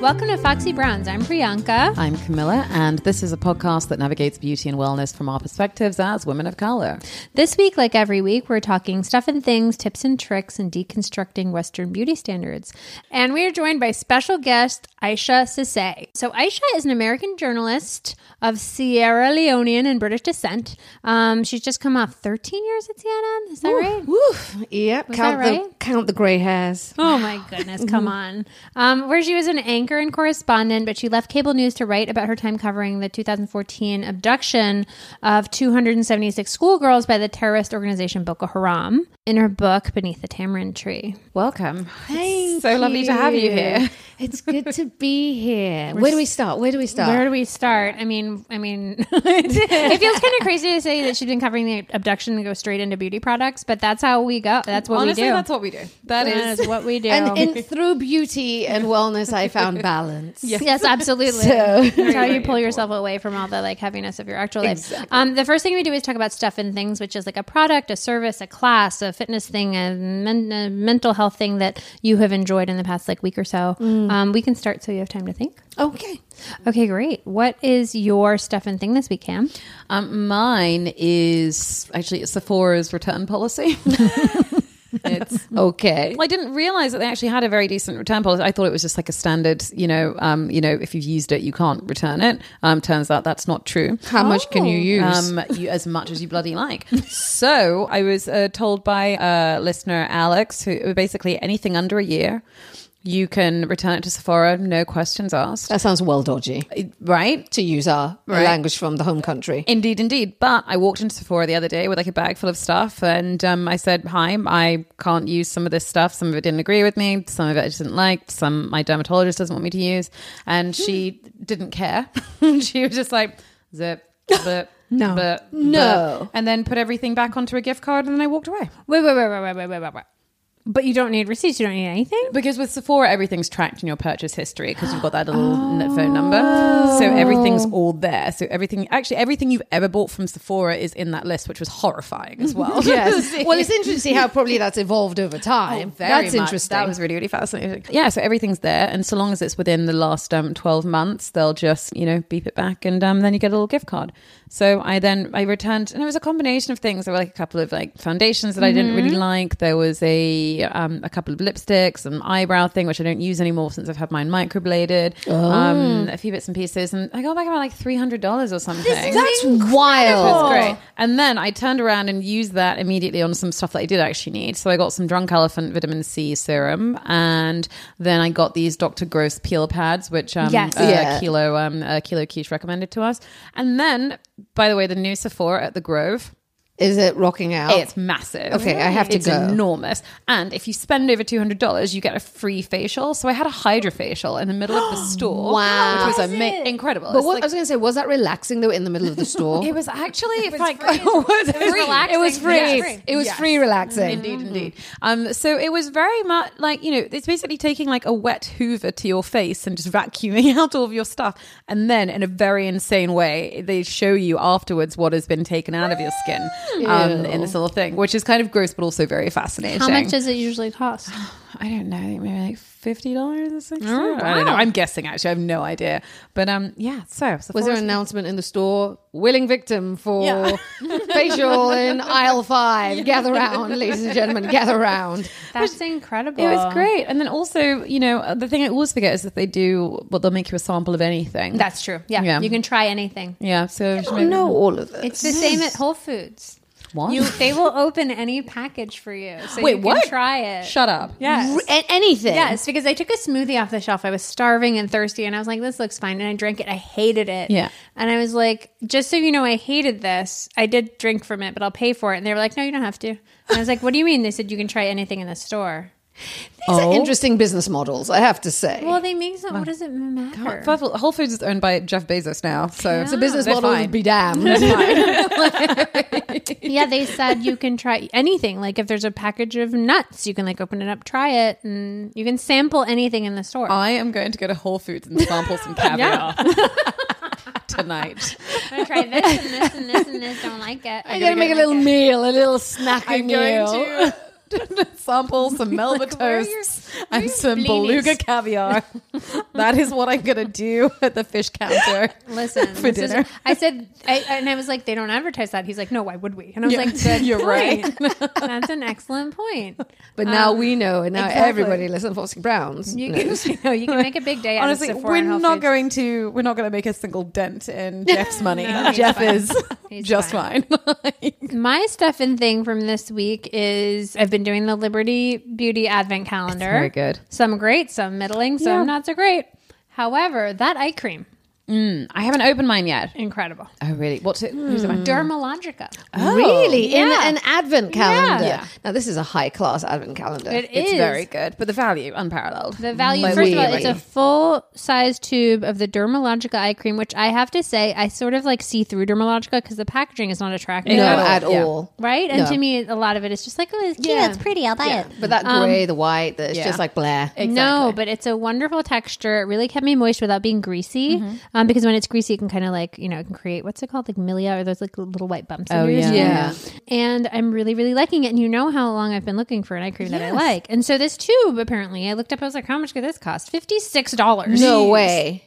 Welcome to Foxy Browns. I'm Priyanka. I'm Camilla, and this is a podcast that navigates beauty and wellness from our perspectives as women of color. This week, like every week, we're talking stuff and things, tips and tricks, and deconstructing Western beauty standards. And we are joined by special guest Isha Sesay. So, Isha is an American journalist of Sierra Leonean and British descent. Um, she's just come off 13 years at CNN. Is that right? Woo. Yep. Was count that right? the count the gray hairs. Oh my goodness, come on. Um, where she was an anchor and correspondent, but she left cable news to write about her time covering the 2014 abduction of 276 schoolgirls by the terrorist organization Boko Haram in her book Beneath the Tamarind Tree. Welcome. Thank so lovely to have you here. It's good to be here. Where do we start? Where do we start? Where do we start? I mean, I mean, it feels kind of crazy to say that she's been covering the abduction and go straight into beauty products, but that's how we go. That's what Honestly, we do. that's what we do. That That is is what we do. and in, through beauty and wellness, I found balance. Yes, yes absolutely. So- That's how you pull yourself away from all the like heaviness of your actual life. Um, the first thing we do is talk about stuff and things, which is like a product, a service, a class, a fitness thing, a, men- a mental health thing that you have enjoyed in the past like week or so. Um, we can start so you have time to think. Okay. Okay, great. What is your stuff and thing this week, Cam? Um, mine is actually Sephora's return policy. it's Okay. Well, I didn't realize that they actually had a very decent return policy. I thought it was just like a standard, you know, um, you know, if you've used it, you can't return it. Um, turns out that's not true. How much can you use? Um, you, as much as you bloody like. so I was uh, told by uh, listener Alex, who basically anything under a year, you can return it to Sephora, no questions asked. That sounds well dodgy. Right? To use our right. language from the home country. Indeed, indeed. But I walked into Sephora the other day with like a bag full of stuff and um, I said, Hi, I can't use some of this stuff. Some of it didn't agree with me. Some of it I just didn't like. Some my dermatologist doesn't want me to use. And she hmm. didn't care. she was just like, Zip, zip. No. But, no. But, and then put everything back onto a gift card and then I walked away. Wait, wait, wait, wait, wait, wait, wait, wait. But you don't need receipts. You don't need anything. Because with Sephora, everything's tracked in your purchase history because you've got that little n- phone number. So everything's all there. So everything, actually, everything you've ever bought from Sephora is in that list, which was horrifying as well. Yes. well, it's interesting to see how probably that's evolved over time. Oh, Very that's much. interesting. That was really, really fascinating. Yeah, so everything's there, and so long as it's within the last um, twelve months, they'll just you know beep it back, and um, then you get a little gift card. So I then I returned, and it was a combination of things. There were like a couple of like foundations that I didn't really like. There was a um, a couple of lipsticks, an eyebrow thing which I don't use anymore since I've had mine microbladed. Um, a few bits and pieces, and I got back about like three hundred dollars or something. That's wild. was great. And then I turned around and used that immediately on some stuff that I did actually need. So I got some Drunk Elephant vitamin C serum, and then I got these Dr. Gross peel pads, which um, Yes. uh, Yeah. Kilo um, uh, Kilo Quiche recommended to us. And then, by the way, the new Sephora at the Grove. Is it rocking out? It's massive. Okay, I have to go. it's go. enormous. And if you spend over two hundred dollars, you get a free facial. So I had a HydraFacial in the middle of the store. Wow. which was ama- incredible. But It's what like- I was going to say, was that relaxing though in the middle of the store? it was actually if I free. It was relaxing. It was free. Yes. It was free relaxing. Indeed, indeed. Um, so it was very much like you know, it's basically taking like a wet Hoover to your face and just vacuuming out all of your stuff, and then in a very insane way, they show you afterwards what has been taken out of your skin um, in this little thing, which is kind of gross but also very fascinating. How much does it usually cost? I don't know, I think maybe like fifty dollars or something. I don't know. I'm guessing actually. I have no idea. But um, yeah. So Was there an announcement in the store? Willing victim for facial in aisle five. Gather round, ladies and gentlemen. Gather round. That's incredible. It was great. And then also, you know, the thing I always forget is that they do, well, they'll make you a sample of anything. That's true. Yeah. Yeah. You can try anything. yeah. So I don't know all of this. It's the same at Whole Foods. What? You, they will open any package for you, so Wait, you can what? try it. Shut up. Yes. R- a- anything. Yes, because I took a smoothie off the shelf. I was starving and thirsty, and I was like, "This looks fine." And I drank it. I hated it. Yeah. And I was like, "Just so you know, I hated this. I did drink from it, but I'll pay for it." And they were like, "No, you don't have to." And I was like, "What do you mean?" They said you can try anything in the store. These are oh. interesting business models, I have to say. Well, they make some. What does it matter? First of all, Whole Foods is owned by Jeff Bezos now, so it's a business they're model fine. be damned. yeah, they said you can try anything. Like if there's a package of nuts, you can like open it up, try it, and you can sample anything in the store. I am going to go to Whole Foods and sample some caviar tonight. I'm gonna try this and this and this and this. Don't like it. I gotta make a little meal, a little snacking I'm meal. sample some Melba your- toasts are and some beluga caviar. that is what I'm going to do at the fish counter. Listen, for this is- dinner. I said, I, and I was like, they don't advertise that. He's like, no, why would we? And I was Yeah, like, good you're point. That's an excellent point. But now we um, know, and now exactly. everybody listens to Foxy Browns. You can, you, know, you can make a big day out Honestly, we're not going to we're not going to make a single dent in Jeff's money. No, Jeff fine. is He's just fine. My stuff and thing from this week is I've been doing the Liberty Beauty Advent Calendar. very good. Some great, some middling, some not so great. However, that eye cream, Mm, I haven't opened mine yet. incredible. Oh, really? What's it? Who's by? Hmm. Dermalogica. Oh, really? In yeah. an advent calendar. Yeah. Now, this is a high class advent calendar. It It's is. very good, but the value unparalleled. The value, Like first of all, really? it's a full size tube of the Dermalogica eye cream, which I have to say, I sort of like see through Dermalogica because the packaging is not attractive. no, at Yeah. all. Right? And No. to me, a lot of it is just like, oh, it's cute, Yeah. it's pretty, I'll buy it. But that um, gray, the white, the, it's Yeah. just like Blair. No, but it's a wonderful texture. It really kept me moist without being greasy. Mm-hmm. Um, Um, because when it's greasy, it can kind of like, you know, it can create what's it called? Like milia or those like little white bumps. Oh, under your yeah. And I'm really, really liking it. And you know how long I've been looking for an eye cream that I like. And so this tube, apparently, I looked up, I was like, how much could this cost? $56. No way.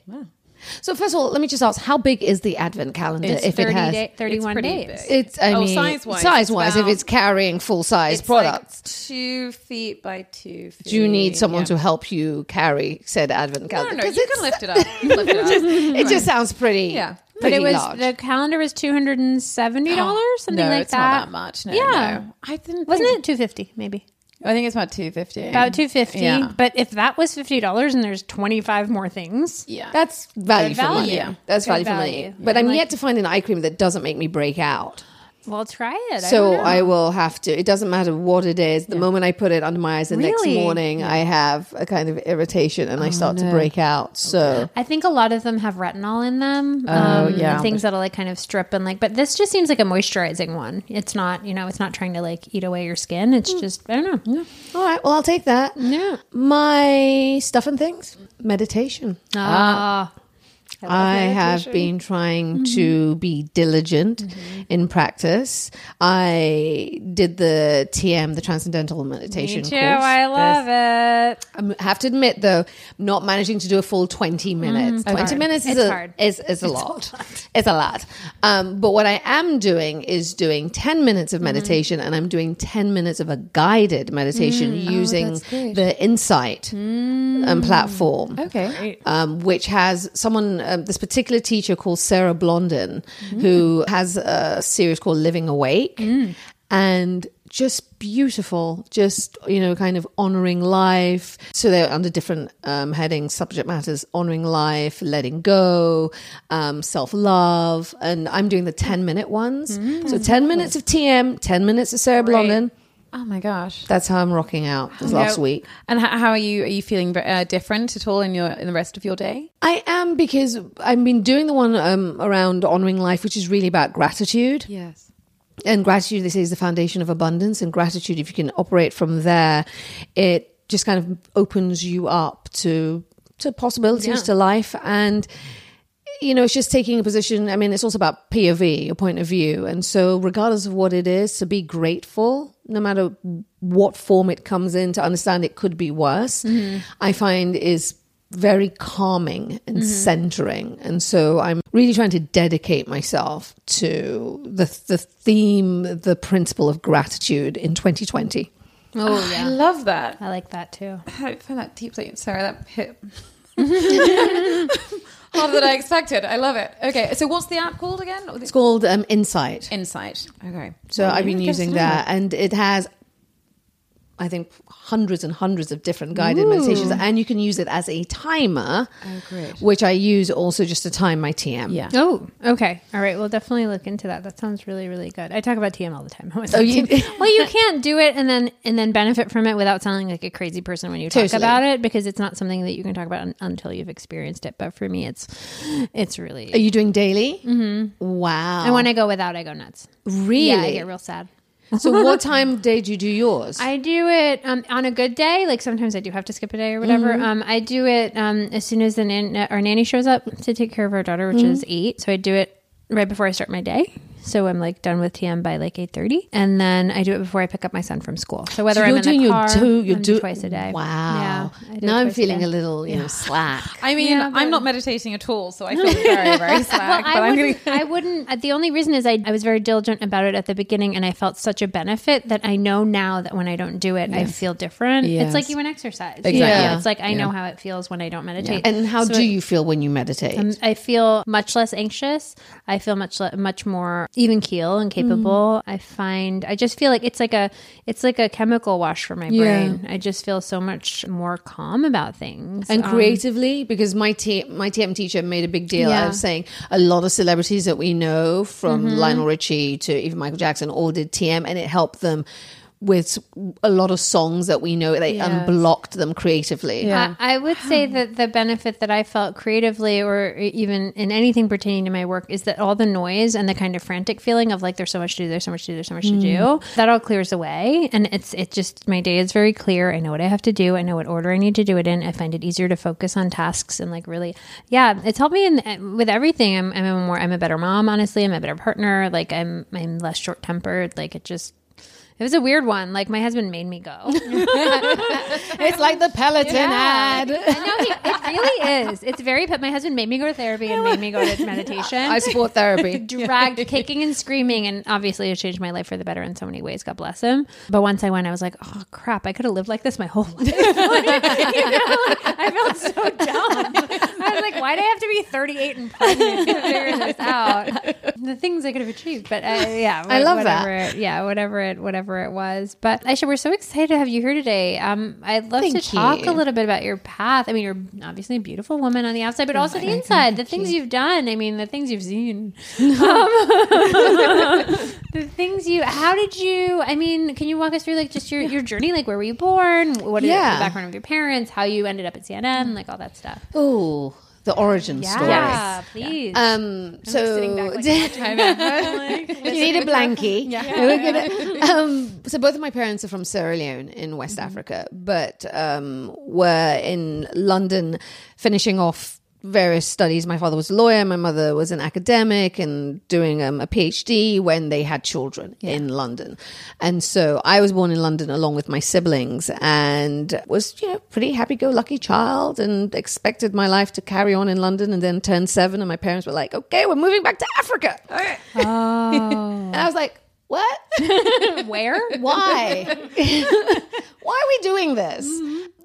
So first of all, let me just ask: How big is the advent calendar? It's if 30 it has, day, 31 pretty days. big. it's I Oh, mean, size-wise, size-wise, if it's carrying full size It's like products, two feet by two feet. do you need someone Yeah. to help you carry said advent No, calendar? no, 'Cause you can lift it up. lift it up. it just sounds pretty. Yeah. But it was large. the calendar was two hundred and seventy dollars, something no, like it's that. not that much. No, Yeah. no. I didn't. Wasn't think- it two fifty? Maybe I think it's about two fifty. about two fifty. Yeah. But if that was fifty dollars and there's twenty five more things, Yeah. That's value Good for money. Yeah. That's Good value for value. money. But Yeah, I'm like- yet to find an eye cream that doesn't make me break out. Well, try it. So don't. I, will have to. It doesn't matter what it is. The moment I put it under my eyes, the next Really? morning I have a kind of irritation and I start to break out. So I think a lot of them have retinol in them. Oh, um, yeah. things that'll like kind of strip and like. But this just seems like a moisturizing one. It's not, you know, it's not trying to like eat away your skin. It's just, I don't know. all right, well I'll take that. Yeah. My stuff and things meditation. Ah. I have been trying mm-hmm. to be diligent mm-hmm. in practice. I did the TM, the Transcendental Meditation Me too. course. I love it. Um, I have to admit, though, not managing to do a full 20 mm-hmm. minutes. 20 hard. minutes is It's a, hard. Is, is a lot. It's a lot. Um, but what I am doing is doing 10 minutes of meditation and I'm doing 10 minutes of a guided meditation mm. oh, using the Insight um, mm. platform okay. um, which has someone, um, this particular teacher called Sarah Blondin, who has a series called Living Awake. And just beautiful, just, you know, kind of honoring life. So they're under different um, headings, subject matters, honoring life, letting go, um, self love. And I'm doing the 10 minute ones. so 10 minutes of TM, 10 minutes of Sarah Blondin. Oh my gosh. That's how I'm rocking out this last week. And how, how are you? Are you feeling uh, different at all in your in the rest of your day? I am because I've been doing the one um, around honoring life, which is really about gratitude. Yes. And gratitude, they say, is the foundation of abundance. And gratitude, if you can operate from there, it just kind of opens you up to to possibilities to life. And you know, it's just taking a position. I mean, it's also about POV, your point of view. And so, regardless of what it is, to be grateful, no matter what form it comes in, to understand it could be worse, mm-hmm. I find is very calming and mm-hmm. centering. And so, I'm really trying to dedicate myself to the the theme, the principle of gratitude in 2020. Oh, I yeah. I love that. I like that too. I find that deeply. Sorry, that hit Harder than I expected. I love it. Okay, so what's the app called again? It's called um, Insight. Insight. Okay. So I've been using that, and it has, I think, hundreds and hundreds of different guided meditations, and you can use it as a timer. Oh. Which I use also just to time my TM. Yeah. Oh, okay. All right. We'll definitely look into that. That sounds really, really good. I talk about TM all the time. I Oh, you- well, you can't do it and then and then benefit from it without sounding like a crazy person when you talk Totally. about it because it's not something that you can talk about un- until you've experienced it. But for me, it's it's really. Are you doing daily? Mm-hmm. Wow. and when I go without, I go nuts. really? Yeah, I get real sad. So what time of day do you do yours? I do it um, on a good day. Like sometimes I do have to skip a day or whatever. Mm-hmm. Um, I do it um, as soon as the nan- our nanny shows up to take care of our daughter, which is Mm-hmm. eight. So I do it right before I start my day. So I'm like done with TM by like eight thirty, and then I do it before I pick up my son from school. So whether So I'm you're in doing the your car, two, you're I'm do do- twice a day. Wow. Yeah, now I'm feeling day. a little, you know, slack. I mean, Yeah, but- I'm not meditating at all, so I feel very, very slack. Well, but I I'm wouldn't, gonna. I wouldn't. uh, The only reason is I, I was very diligent about it at the beginning, and I felt such a benefit that I know now that when I don't do it, I feel different. It's like Yes. you an exercise. Exactly. Yeah. It's like I know how it feels when I don't meditate. and how So do it- you feel when you meditate? um, I feel much less anxious. I feel much le- much more even keel and capable. I find I just feel like it's like a it's like a chemical wash for my brain. I just feel so much more calm about things. and Um, creatively because my T- my TM teacher made a big deal Yeah. out of saying a lot of celebrities that we know from Mm-hmm. Lionel Richie to even Michael Jackson all did TM and it helped them with a lot of songs that we know they Yes. unblocked them creatively I, I would say that the benefit that I felt creatively or even in anything pertaining to my work is that all the noise and the kind of frantic feeling of like there's so much to do, there's so much to do, there's so much to mm. do, that all clears away. And it's it just my day is very clear. I know what I have to do. I know what order I need to do it in. I find it easier to focus on tasks and like really yeah, it's helped me in eh, with everything. I'm I'm a more I'm a better mom, honestly. I'm a better partner. Like I'm I'm less short tempered. Like it just it was a weird one. Like my husband made me go. it's like the Peloton ad I know he, it really is. It's very. But my husband made me go to therapy and made me go to meditation. I support therapy dragged kicking and screaming, and obviously it changed my life for the better in so many ways. God bless him. But once I went, I was like, oh crap, I could have lived like this my whole life. You know? I felt so dumb. I was like, why do I have to be 38 and pregnant to figure this out? The things I could have achieved, but uh, yeah, I love that. whatever It, yeah, whatever it, whatever it was. But Isha, we're so excited to have you here today. Um, I'd love Thank to talk you. a little bit about your path. I mean, you're obviously a beautiful woman on the outside, but also the inside. The things you've done. I mean, the things you've seen. Um, the things you. How did you? I mean, can you walk us through like just your your journey? Like, where were you born? What is Yeah. the background of your parents? How you ended up at CNN? Like all that stuff. oh the origin story. Yeah, please. um so sitting back like, you need a blankie. We're gonna- um, so both of my parents are from Sierra Leone in West Africa, but um, were in London finishing off various studies. My father was a lawyer, my mother was an academic and doing um, a PhD when they had children in London. And so I was born in London along with my siblings and was, you know, pretty happy-go-lucky child and expected my life to carry on in London and then turned seven and my parents were like, okay, we're moving back to Africa. And I was like, what? Where? Why? Why are we doing this?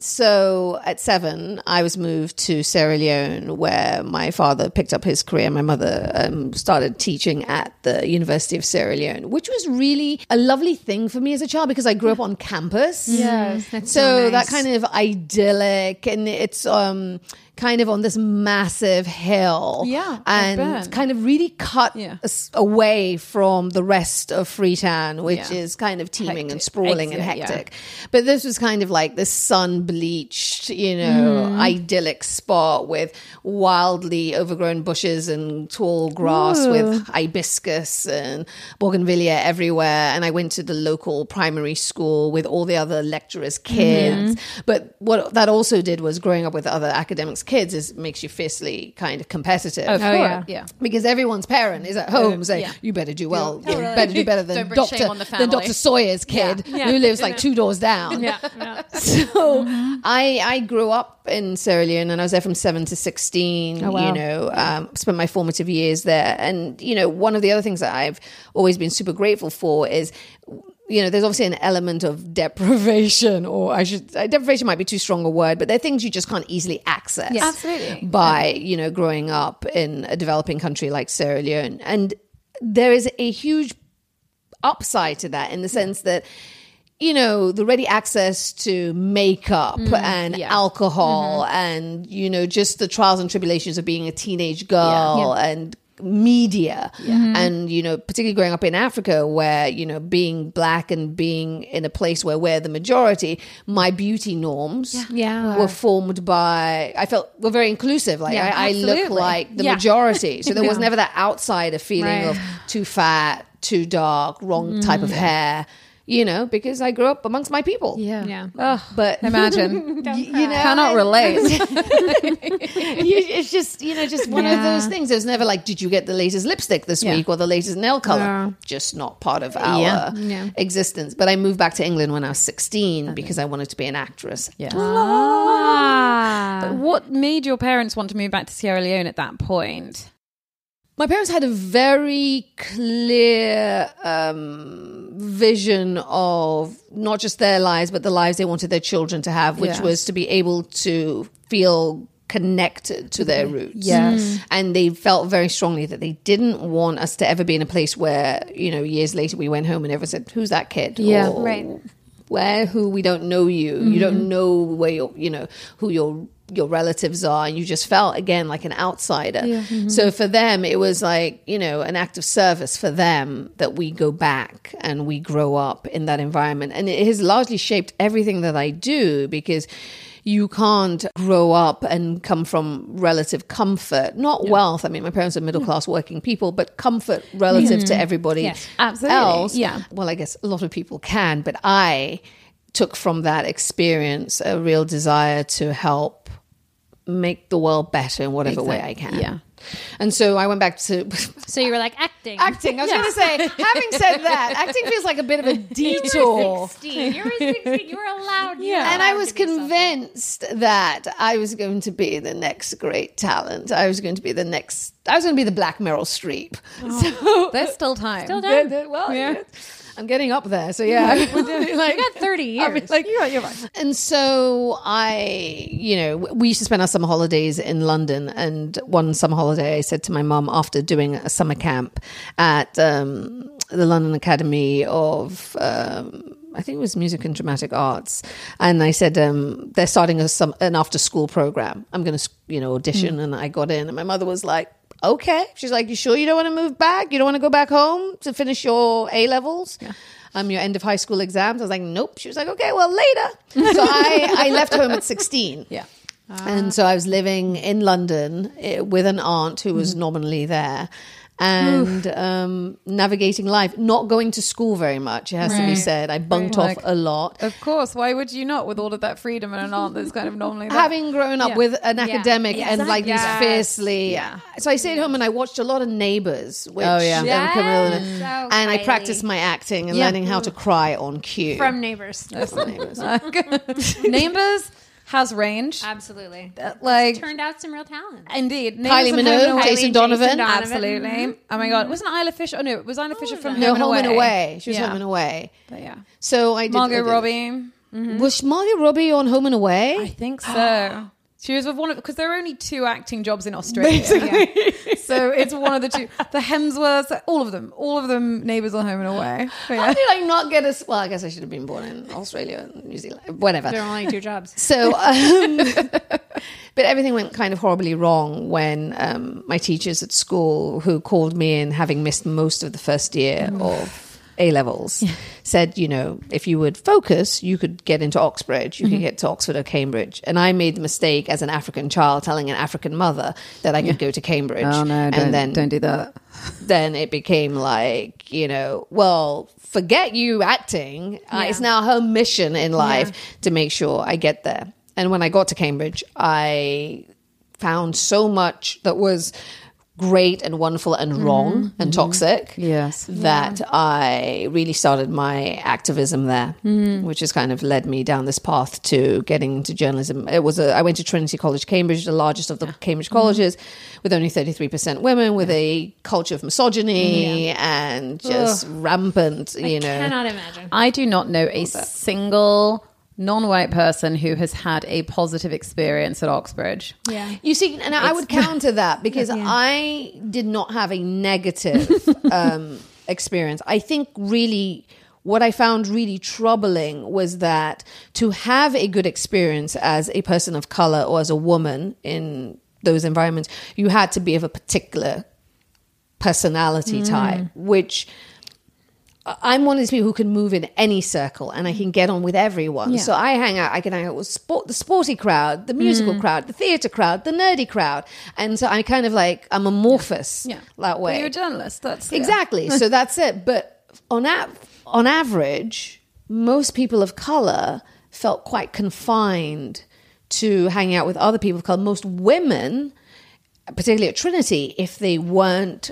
So at seven, I was moved to Sierra Leone, where my father picked up his career. My mother um, started teaching at the University of Sierra Leone, which was really a lovely thing for me as a child because I grew up on campus. Yes, that's So, so that kind of idyllic, and it's um kind of on this massive hill. Yeah, and kind of really cut Yeah. us away from the rest of Freetown, which Yeah. is kind of teeming and Hectic. sprawling and Ex- yeah. hectic. But this was kind of like this sun bleached, you know, Mm-hmm. idyllic spot with wildly overgrown bushes and tall grass with hibiscus and bougainvillea everywhere. And I went to the local primary school with all the other lecturers' kids. Mm-hmm. But what that also did was growing up with other academics' kids is makes you fiercely kind of competitive. Of Oh, course, yeah. yeah. Because everyone's parent is at home saying, yeah. "You better do well. You Totally. better do better than Doctor shame on the than. Doctor Sawyer's kid Yeah. who lives like two doors down." yeah, yeah. So I I grew up in Sierra Leone and I was there from seven to sixteen. Oh, wow. You know, um, spent my formative years there, and you know, one of the other things that I've always been super grateful for is you know, there's obviously an element of deprivation, or I should, uh, deprivation might be too strong a word, but there are things you just can't easily access. Yes. Absolutely. By, you know, growing up in a developing country like Sierra Leone. And there is a huge upside to that in the sense that, you know, the ready access to makeup and yeah. alcohol and, you know, just the trials and tribulations of being a teenage girl and media. Mm-hmm. And you know particularly growing up in africa where you know being black and being in a place where we're the majority my beauty norms Yeah. were formed by i felt were very inclusive. Like Yeah, I, I look like the Yeah. majority. So there was never that outsider feeling Right. of too fat too dark wrong type of mm. hair you know because i grew up amongst my people Yeah. Yeah. Ugh, but imagine. y- you know Cannot relate. you, it's just you know just one of those things. There's never like, did you get the latest lipstick this Yeah. week or the latest nail color? Yeah. Just not part of our Yeah. Yeah. existence. But I moved back to England when I was 16 because I wanted to be an actress. yeah. Ah. What made your parents want to move back to Sierra Leone at that point? My parents had a very clear um, vision of not just their lives, but the lives they wanted their children to have, which Yeah. was to be able to feel connected to their roots. Yes. And they felt very strongly that they didn't want us to ever be in a place where, you know, years later we went home and everyone said, Who's that kid? Yeah. Or, Right. Where who we don't know you. You don't know where you're, you know, who your your relatives are and you just felt again like an outsider. Mm-hmm. So for them it was like, you know, an act of service for them that we go back and we grow up in that environment. And it has largely shaped everything that I do because you can't grow up and come from relative comfort, not wealth. I mean, my parents are middle class working people, but comfort relative to mm-hmm. everybody Yes, absolutely. else. Yeah. Well, I guess a lot of people can, but I took from that experience a real desire to help make the world better in whatever way I can. Yeah. And so I went back to So you were like acting. acting. I was going to say, having said that, acting feels like a bit of a detour. 16. You were 16. You were allowed. You were And I was to something. convinced that I was going to be the next great talent. I was going to be the next. I was going to be the Black Meryl Streep. Oh. So There's still time. Still Yeah, done. yeah, well, Yeah. yeah. I'm getting up there. So yeah, like You got 30 years. I mean, like You're you're right. And so I, you know, we used to spend our summer holidays in London. And one summer holiday, I said to my mum after doing a summer camp at um, the London Academy of. Um, I think it was music and dramatic arts, and I said um, they're starting a some an after school program. I'm going to you know audition, and I got in, and my mother was like, "Okay." She's like, "You sure you don't want to move back? You don't want to go back home to finish your A levels?" Um, your end of high school exams. I was like, nope. She was like, okay, well, later. So I, I left home at 16. Yeah. And so I was living in London eh, with an aunt who was nominally there and um, navigating life, not going to school very much, it has to be said. I bunked Right. off a lot. Of course. Why would you not with all of that freedom and an aunt that's kind of normally there? Having grown up Yeah. with an academic Yeah. and like these fiercely, Yeah. so I stayed home and I watched a lot of Neighbours, which Oh, yeah. Yes. Camilla- So and I practiced my acting and Yeah. learning how to cry on cue. From neighbors. Neighbours has range. Absolutely. Uh, like Turned out some real talent. Indeed. Kylie Neighbours Minogue, and Jason Donovan. Jason Donovan. Absolutely. Mm-hmm. Oh my God. Mm-hmm. Wasn't Isla Fisher? Oh no, it was Isla Fisher from no, Home, home and Away. away. She was Yeah. home and away. But yeah. So I did. I Margot did- Robbie. Mm-hmm. Was Margot Robbie on Home and Away? I think so. She was with one of because there are only two acting jobs in Australia. so it's one of the two. The Hemsworths, all of them, all of them, neighbours on Home and Away. But How did I not get a? Well, I guess I should have been born in Australia, and New Zealand, whatever. There are only two jobs. So, um, but everything went kind of horribly wrong when um, my teachers at school, who called me in having missed most of the first year of A levels, said, you know, if you would focus, you could get into Oxbridge, you could get to Oxford or Cambridge. And I made the mistake as an African child telling an African mother that I could go to Cambridge. Oh no! and Don't then don't do that. then it became like, you know, well, forget you acting. Uh, it's now her mission in life to make sure I get there. And when I got to Cambridge, I found so much that was great and wonderful and wrong and toxic. Yes. That I really started my activism there, which has kind of led me down this path to getting into journalism. It was a, I went to Trinity College, Cambridge, the largest of the Cambridge colleges, with only 33% women, with a culture of misogyny and just rampant, you know. I Cannot imagine. I do not know a single non-white person who has had a positive experience at Oxbridge. Yeah. You see, and I would counter that because I did not have a negative um, experience. I think really what I found really troubling was that to have a good experience as a person of color or as a woman in those environments, you had to be of a particular personality type, which. I'm one of these people who can move in any circle and I can get on with everyone. So I hang out, I can hang out with sport, the sporty crowd, the musical mm. crowd, the theatre crowd, the nerdy crowd. And so I kind of like, I'm amorphous Yeah. that way. Well, you're a journalist. That's Exactly. so that's it. But on av- on average, most people of color felt quite confined to hanging out with other people of color. Most women, particularly at Trinity, if they weren't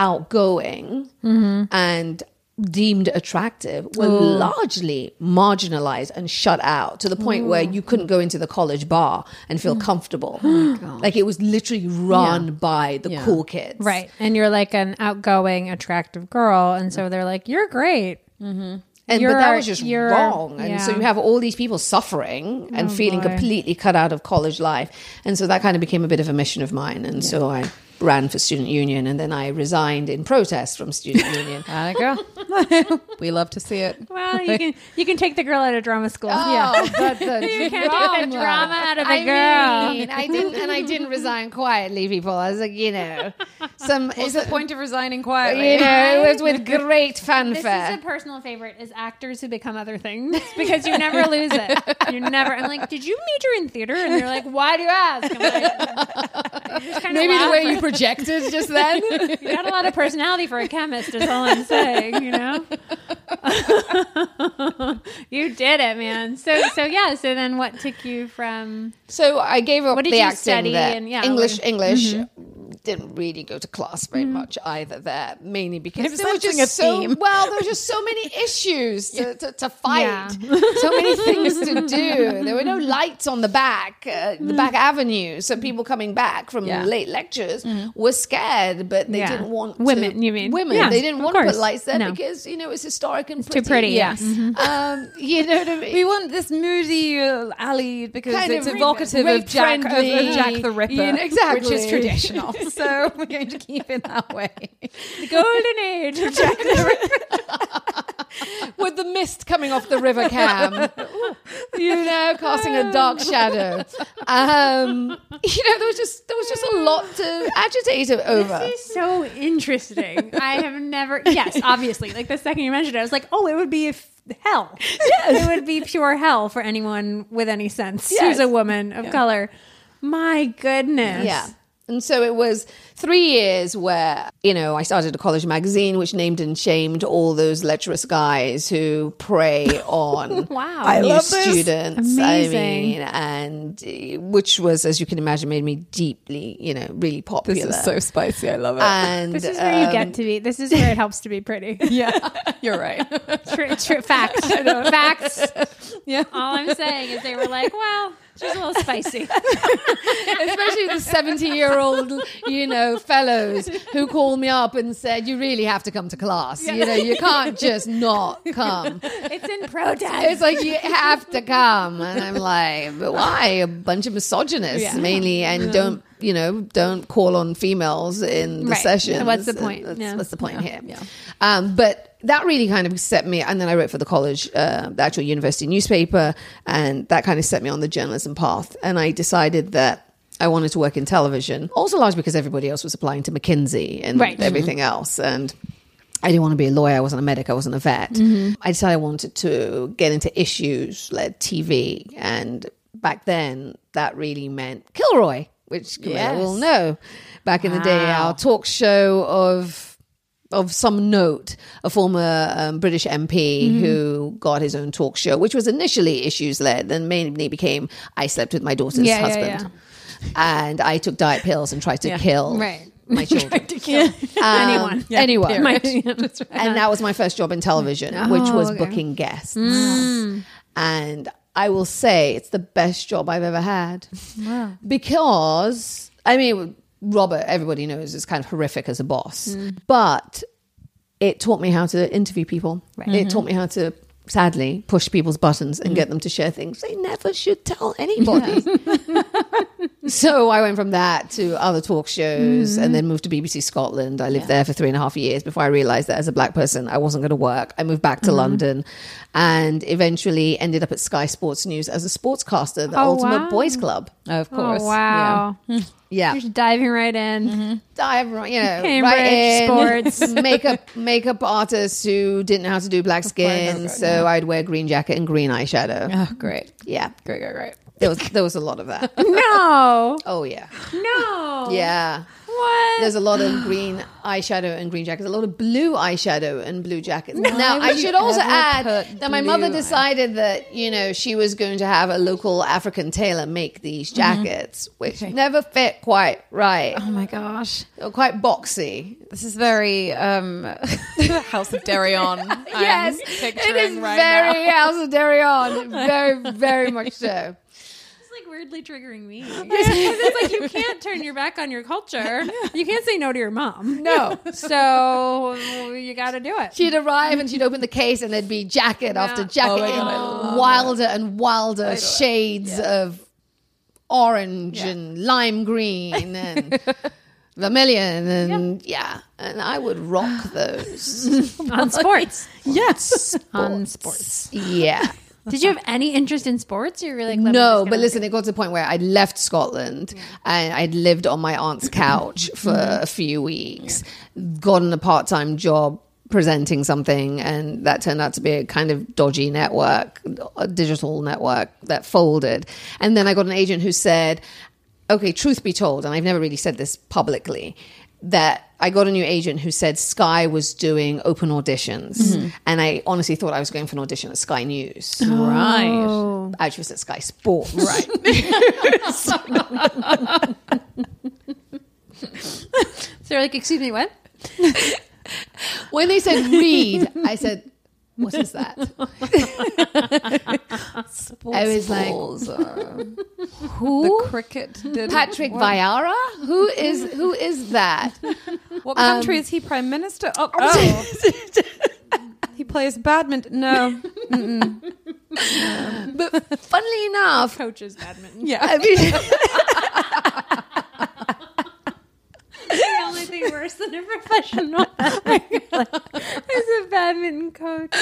outgoing mm-hmm. and deemed attractive were largely marginalized and shut out to the point where you couldn't go into the college bar and feel mm. comfortable. Oh like it was literally run by the Yeah. cool kids. Right. And you're like an outgoing, attractive girl. And so they're like, you're great. Mm-hmm. And You're- but that was just wrong. And so you have all these people suffering and oh, feeling boy. completely cut out of college life. And so that kind of became a bit of a mission of mine. And so I ran for student union and then I resigned in protest from student union. There you go. we love to see it. Well, you can you can take the girl out of drama school. Oh, but the You can't take the drama out of a I girl. mean, I didn't, and I didn't resign quietly. People, I was like, you know, some What's the a, point of resigning quietly? you know, it was with great fanfare. This fanfare. is a personal favorite is actors who become other things because you never lose it. You never. I'm like, did you major in theater? And they're like, why do you ask? I'm like, you just kinda Maybe the way you projected just then. you got a lot of personality for a chemist. Is all I'm saying. You know, you did it, man. So so yeah. So then, what took you from? So I gave up What did the you acting study there. and- yeah, English, English. Mm-hmm. Didn't really go to class very much either there, mainly because there were just a so theme. well. There were just so many issues to, to, to fight, Yeah. so many things to do. There were no lights on the back, uh, the back avenue. So people coming back from Yeah. late lectures were scared, but they Yeah. didn't want to- Women, you mean? women? Yeah, they didn't want to put lights there No. because you know it's historic and pretty. too pretty. Yes, um, you know what I mean. We want this moody uh, alley because Kind it's evocative of Jack, of, of. Jack the Ripper, You know, exactly. which is traditional. so we're going to keep it that way. The golden age of Jack with the mist coming off the river cam, you know, casting a dark shadow. Um, you know, there was just there was just a lot to agitate over. This is so interesting. I have never. Yes, obviously. Like the second you mentioned it, I was like, oh, it would be if hell. It would be pure hell for anyone with any sense Yes. who's a woman of color. My goodness. Yeah. And so it was three years where, you know, I started a college magazine which named and shamed all those lecherous guys who prey on Wow. new I love this. students. I mean, and uh, which was, as you can imagine, made me deeply, you know, really popular. This is so spicy. I love it. and This is where you um, get to be. This is where it helps to be pretty. yeah, you're right. True, true. Facts. Facts. Yeah. All I'm saying is they were like, well, she's a little spicy. especially the 70 year old you know fellows who called me up and said you really have to come to class you know you can't just not come It's in protest. it's like you have to come and i'm like but why a bunch of misogynists Yeah. mainly and don't you know don't call on females in the Right. sessions What's the point? That's- Yeah. what's the point here um, but that really kind of set me and then i wrote for the college uh, the actual university newspaper and that kind of set me on the journalism path and i decided that I wanted to work in television, also largely because everybody else was applying to McKinsey and Right. everything else. And I didn't want to be a lawyer. I wasn't a medic. I wasn't a vet. I decided I wanted to get into issues led TV. And back then, that really meant Kilroy, which Camilla Yes. will know. Back in the day, our talk show of of some note, a former um, British MP mm-hmm. who got his own talk show, which was initially issues led, then mainly became I slept with my daughter's Yeah, yeah, husband. and I took diet pills and tried to kill Right. my children. to kill um, anyone. Anyone. My- and that was my first job in television, oh, which was booking guests. Hmm. And I will say it's the best job I've ever had. Because, I mean, Robert, everybody knows, is kind of horrific as a boss, mm. but it taught me how to interview people. It mm-hmm. taught me how to. Sadly, push people's buttons and mm. get them to share things they never should tell anybody. So I went from that to other talk shows and mm. then moved to BBC Scotland. I lived there for three and a half years before I realized that as a black person, I wasn't going to work. I moved back to mm-hmm. London and eventually ended up at Sky Sports News as a sportscaster, the Oh, Ultimate wow. Boys Club. of oh, course. Oh, wow. Yeah. You're just diving right in. Mm-hmm. Dive, right- you know, Cambridge right in. sports. makeup makeup artists who didn't know how to do black skin, oh, so I'd wear green jacket and green eyeshadow. Oh, great. Yeah, Great, great, great. There was there was a lot of that. No. Oh yeah, No. yeah. What? There's a lot of green eyeshadow and green jackets, a lot of blue eyeshadow and blue jackets. now, I should also add that my mother blue- decided that, you know, she was going to have a local African tailor make these jackets, which never fit quite right. Oh my gosh. They were quite boxy. This is very um House of Deréon. yes, I'm picturing is right very now. House of Deréon. Very, very much so. It's like weirdly triggering me. it's like you can't turn your back on your culture. You can't say no to your mom. No. So you got to do it. She'd arrive and she'd open the case and there'd be jacket after jacket Oh in God, I wilder and wilder shades of orange and lime green and vermilion and yeah. And I would rock those. on sports. Yes. On sports. yeah. Did you have any interest in sports? You're like, No, but listen, it got to the point where I'd left Scotland and I'd lived on my aunt's couch for a few weeks, gotten a part time job presenting something, and that turned out to be a kind of dodgy network, a digital network that folded. And then I got an agent who said, okay, truth be told, and I've never really said this publicly, that I got a new agent who said Sky was doing open auditions. Mm-hmm. And I honestly thought I was going for an audition at Sky News. Right. Oh. Actually, was at Sky Sports. Right. So they're like, excuse me, what? when they said read, I said, what is that? I was like, uh, who? the cricket did Patrick Vieira? Who is who is that? What country um, is he prime minister? Oh, oh. he plays badminton. No. But funnily enough, Coaches badminton. Yeah. I mean, the only thing worse than a professional badminton coach.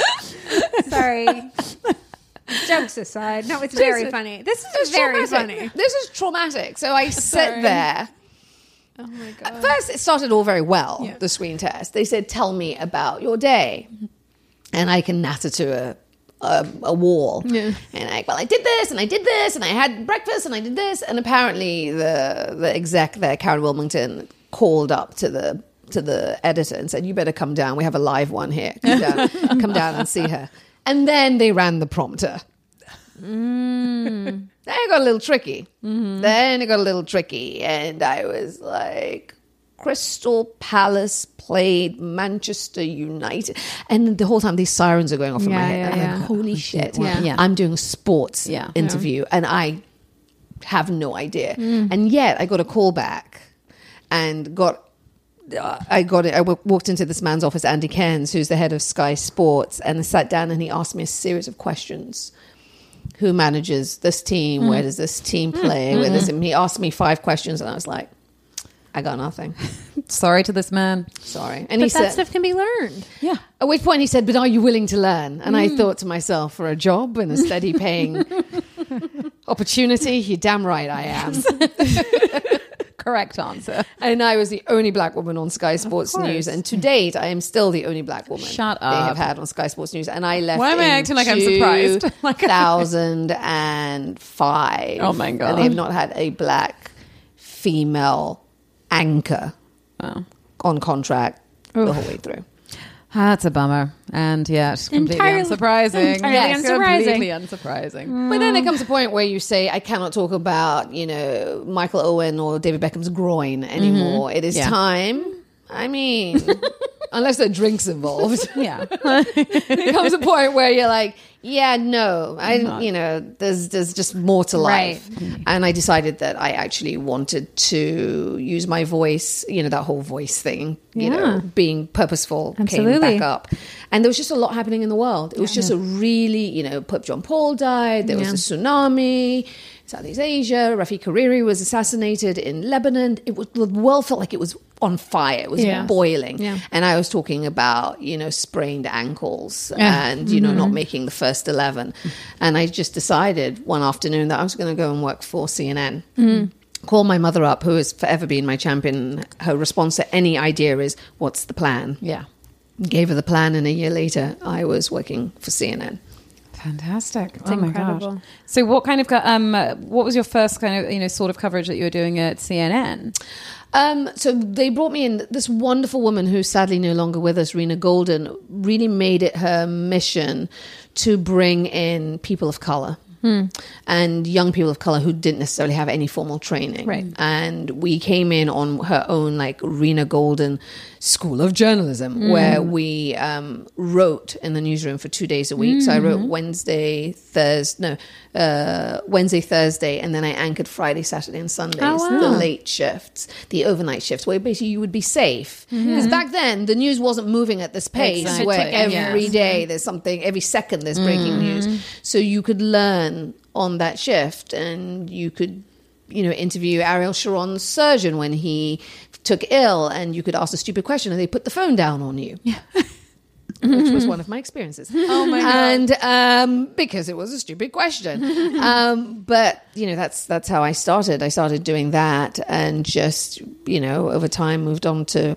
Sorry. Jokes aside, no, it's very funny. This is it's very traumatic. funny. This is traumatic. So I Sorry. sit there. Oh my At first, it started all very well, the screen test. They said, Tell me about your day. Mm-hmm. And I can natter to a, a, a wall. And I, well, I did this and I did this and I had breakfast and I did this. And apparently, the, the exec there, Karen Wilmington, called up to the to the editor and said, You better come down. We have a live one here. Come down, come down and see her. And then they ran the prompter. Mm. Then it got a little tricky. Mm-hmm. Then it got a little tricky, and I was like, Crystal Palace played Manchester United, and the whole time these sirens are going off in my head. yeah, I'm yeah. like, holy shit! Yeah. I'm doing a sports Yeah. interview, and I have no idea. Mm. And yet, I got a call back, and got. I got it. I w- walked into this man's office, Andy Cairns, who's the head of Sky Sports, and I sat down and he asked me a series of questions who manages this team? Where hmm. does this team hmm. play? Where does it, he asked me five questions, and I was like, I got nothing. Sorry to this man. Sorry. And But he that said, stuff can be learned. Yeah. at which point he said, But are you willing to learn? And I hmm. thought to myself, For a job and a steady paying opportunity, you're damn right I am. Correct answer. and I was the only black woman on Sky Sports. News. And to date, I am still the only black woman Shut they have had on Sky Sports News. And I left Why am I in acting like I'm surprised? Like- 2005. Oh my God. And they've not had a black female anchor Wow. on contract the whole way through. That's a bummer. And yet, completely Entirely- unsurprising. entirely Yes, unsurprising. Completely unsurprising. Mm. But then there comes a point where you say, I cannot talk about, you know, Michael Owen or David Beckham's groin mm-hmm. anymore. It is Yeah. time. I mean, unless there are drinks involved. Yeah. there comes a point where you're like, yeah, no, I, you know, there's there's just more to life, and I decided that I actually wanted to use my voice, you know, that whole voice thing, you Yeah. know, being purposeful came back up, and there was just a lot happening in the world. It was just a really, you know, Pope John Paul died, there was a tsunami. Southeast Asia, Rafik Hariri was assassinated in Lebanon. It was the world felt like it was on fire. It was Yeah. boiling. Yeah. And I was talking about, you know, sprained ankles Yeah. and, you know, Mm-hmm. not making the first 11. And I just decided one afternoon that I was going to go and work for CNN. Mm. Call my mother up, who has forever been my champion. Her response to any idea is, What's the plan? Yeah. Gave her the plan, and a year later, I was working for CNN. Fantastic. oh my incredible. gosh. So what kind of um uh, what was your first kind of you know sort of coverage that you were doing at CNN? Um, so they brought me in this wonderful woman who's sadly no longer with us, Rena Golden, really made it her mission to bring in people of color. And young people of color who didn't necessarily have any formal training. Right. And we came in on her own, like Rena Golden School of Journalism, mm. where we um, wrote in the newsroom for two days a week. So I wrote mm-hmm. Wednesday, Thursday, no, uh, Wednesday, Thursday, and then I anchored Friday, Saturday, and Sundays. Oh, The late shifts, the overnight shifts, where basically you would be safe. Mm-hmm. Because back then, the news wasn't moving at this pace Exactly. where every yes. day there's something, every second there's breaking news. So you could learn on that shift and you could, you know, interview Ariel Sharon's surgeon when he took ill and you could ask a stupid question and they put the phone down on you. Which was one of my experiences. Oh my god! And um, because it was a stupid question, um, but you know that's that's how I started. I started doing that, and just you know over time moved on to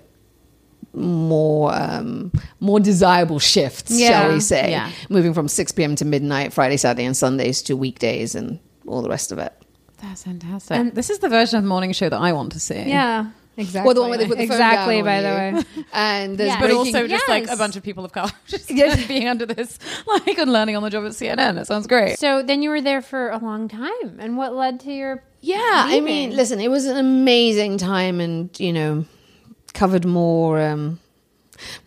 more um, more desirable shifts, Yeah. shall we say? Yeah. Moving from six p.m. to midnight, Friday, Saturday, and Sundays to weekdays, and all the rest of it. That's fantastic. And this is the version of the morning show that I want to see. Yeah, exactly. Well, the one where they put the phone exactly. down by on the you. way, and there's Yeah. But breaking- also just like a bunch of people of color just Yes. being under this like and learning on the job at CNN. It sounds great. so then you were there for a long time, and what led to your? Yeah, I mean, listen, it was an amazing time, and you know, covered more um,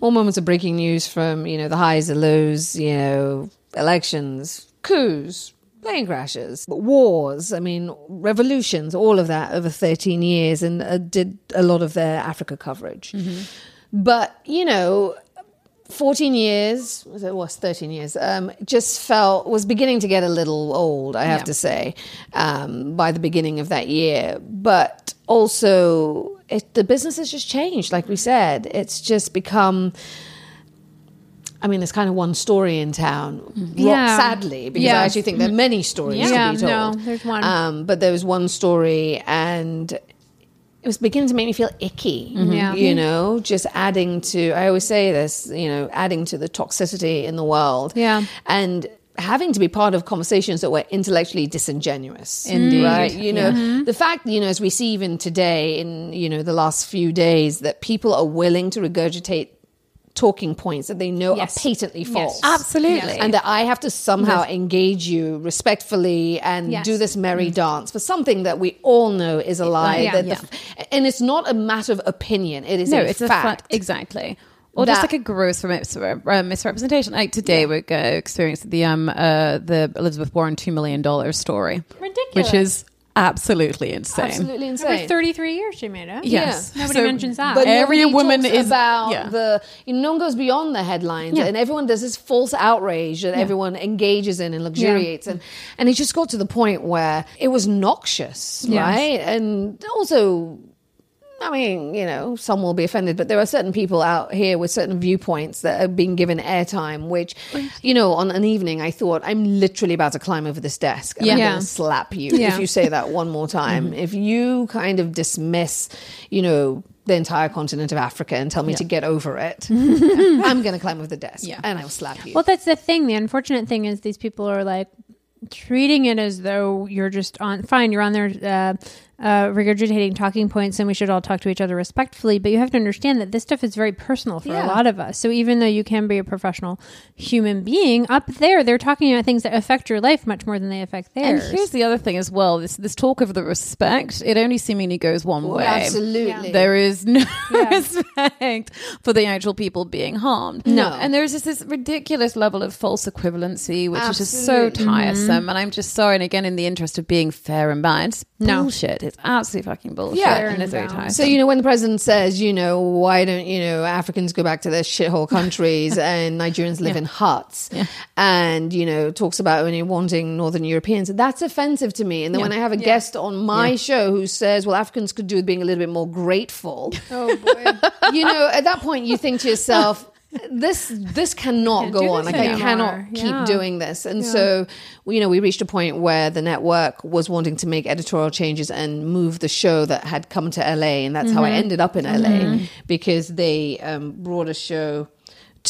more moments of breaking news from you know the highs, the lows, you know, elections, coups, plane crashes, wars. I mean, revolutions, all of that over thirteen years, and uh, did a lot of their Africa coverage. But you know, 14 years, was it was 13 years, um, just felt, was beginning to get a little old, I have Yeah. to say, um, by the beginning of that year. But also, it, the business has just changed, like we said. It's just become. I mean, there's kind of one story in town, mm-hmm. ro- Yeah. sadly, because Yeah. I actually think there are many stories Yeah, to be told. no, there's one. Um, but there was one story, and it was beginning to make me feel icky. Mm-hmm. Yeah. You know, just adding to, I always say this, you know, adding to the toxicity in the world. Yeah. And having to be part of conversations that were intellectually disingenuous. Mm-hmm. Indeed. Right. You know, the fact, you know, as we see even today in, you know, the last few days, that people are willing to regurgitate talking points that they know Yes. are patently false. Absolutely. And that I have to somehow engage you respectfully and Yes. do this merry dance for something that we all know is a lie. Yeah. that the- and it's not a matter of opinion; it is no, a it's fact. a fact. Exactly. Or just like a gross mis- uh, misrepresentation. Like today, we're uh, experiencing the um uh the Elizabeth Warren two million dollars story, Ridiculous. which is absolutely insane. Absolutely insane. For 33 years, she made it. Yes. Yeah. Nobody So- mentions that. But Every woman talks is- about yeah. the you know, no one goes beyond the headlines, Yeah. and everyone does this false outrage that everyone engages in and luxuriates, and and it just got to the point where it was noxious, Yes. right? And also. I mean, you know, some will be offended, but there are certain people out here with certain viewpoints that are being given airtime, which, you know, on an evening I thought, I'm literally about to climb over this desk and I'm going to slap you Yeah. if you say that one more time. If you kind of dismiss, you know, the entire continent of Africa and tell me to get over it, I'm going to climb over the desk Yeah. and I will slap you. Well, that's the thing. The unfortunate thing is these people are like treating it as though you're just on fine. You're on their uh, uh, regurgitating talking points and we should all talk to each other respectfully. But you have to understand that this stuff is very personal for a lot of us. So even though you can be a professional human being, up there they're talking about things that affect your life much more than they affect theirs. And here's the other thing as well. This this talk of the respect, it only seemingly goes one way. Absolutely. There is no respect for the actual people being harmed. No. And there's just this ridiculous level of false equivalency, which is just so Absolutely. tiresome. And I'm just sorry. And again, in the interest of being fair and balanced, No. bullshit. It's absolutely fucking bullshit. Yeah. and it's very tiresome. So you know when the president says, you know, why don't you know Africans go back to their shithole countries and Nigerians live in huts, and you know talks about only wanting Northern Europeans, that's offensive to me. And then when I have a guest on my show who says, well, Africans could do with being a little bit more grateful, oh boy. you know, at that point you think to yourself. This this cannot go on. Like I anymore. cannot keep Yeah. doing this. And so, you know, we reached a point where the network was wanting to make editorial changes and move the show that had come to LA, and that's how I Mm-hmm. ended up in LA because they um, brought a show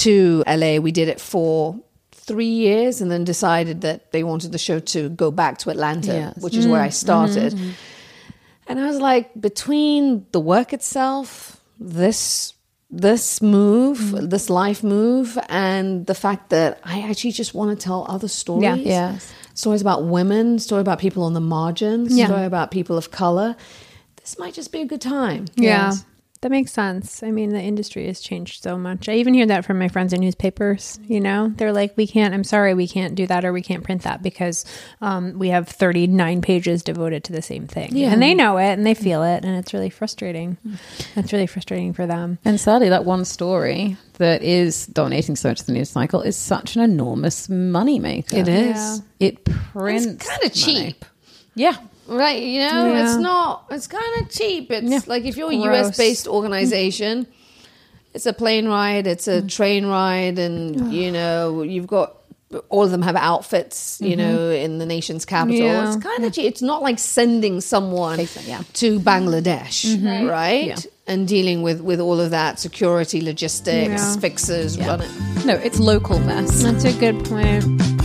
to LA. We did it for three years, and then decided that they wanted the show to go back to Atlanta, Yes. which is where Mm-hmm. I started. And I was like, between the work itself, this this move, Mm-hmm. this life move, and the fact that I actually just want to tell other stories. Yes. Stories about women, story about people on the margins, Yeah. story about people of color. This might just be a good time. Yeah. Yes. That makes sense. I mean, the industry has changed so much. I even hear that from my friends in newspapers. You know, they're like, "We can't. I'm sorry, we can't do that, or we can't print that because um, we have 39 pages devoted to the same thing." Yeah. and they know it and they feel it, and it's really frustrating. It's really frustrating for them. And sadly, that one story that is dominating so much of the news cycle is such an enormous moneymaker. It is. Yeah. It prints It's kind of cheap. Yeah. Right, you know, Yeah. it's not. It's kind of cheap. It's Yeah. like if you're a Gross. US based organization, it's a plane ride, it's a mm. train ride, and you know you've got all of them have outfits. You mm-hmm. know, in the nation's capital, Yeah. it's kind of cheap. It's not like sending someone yeah. to Bangladesh, mm-hmm. right? Yeah. And dealing with with all of that security, logistics, Yeah. fixers, it. No, it's local mess. That's a good point.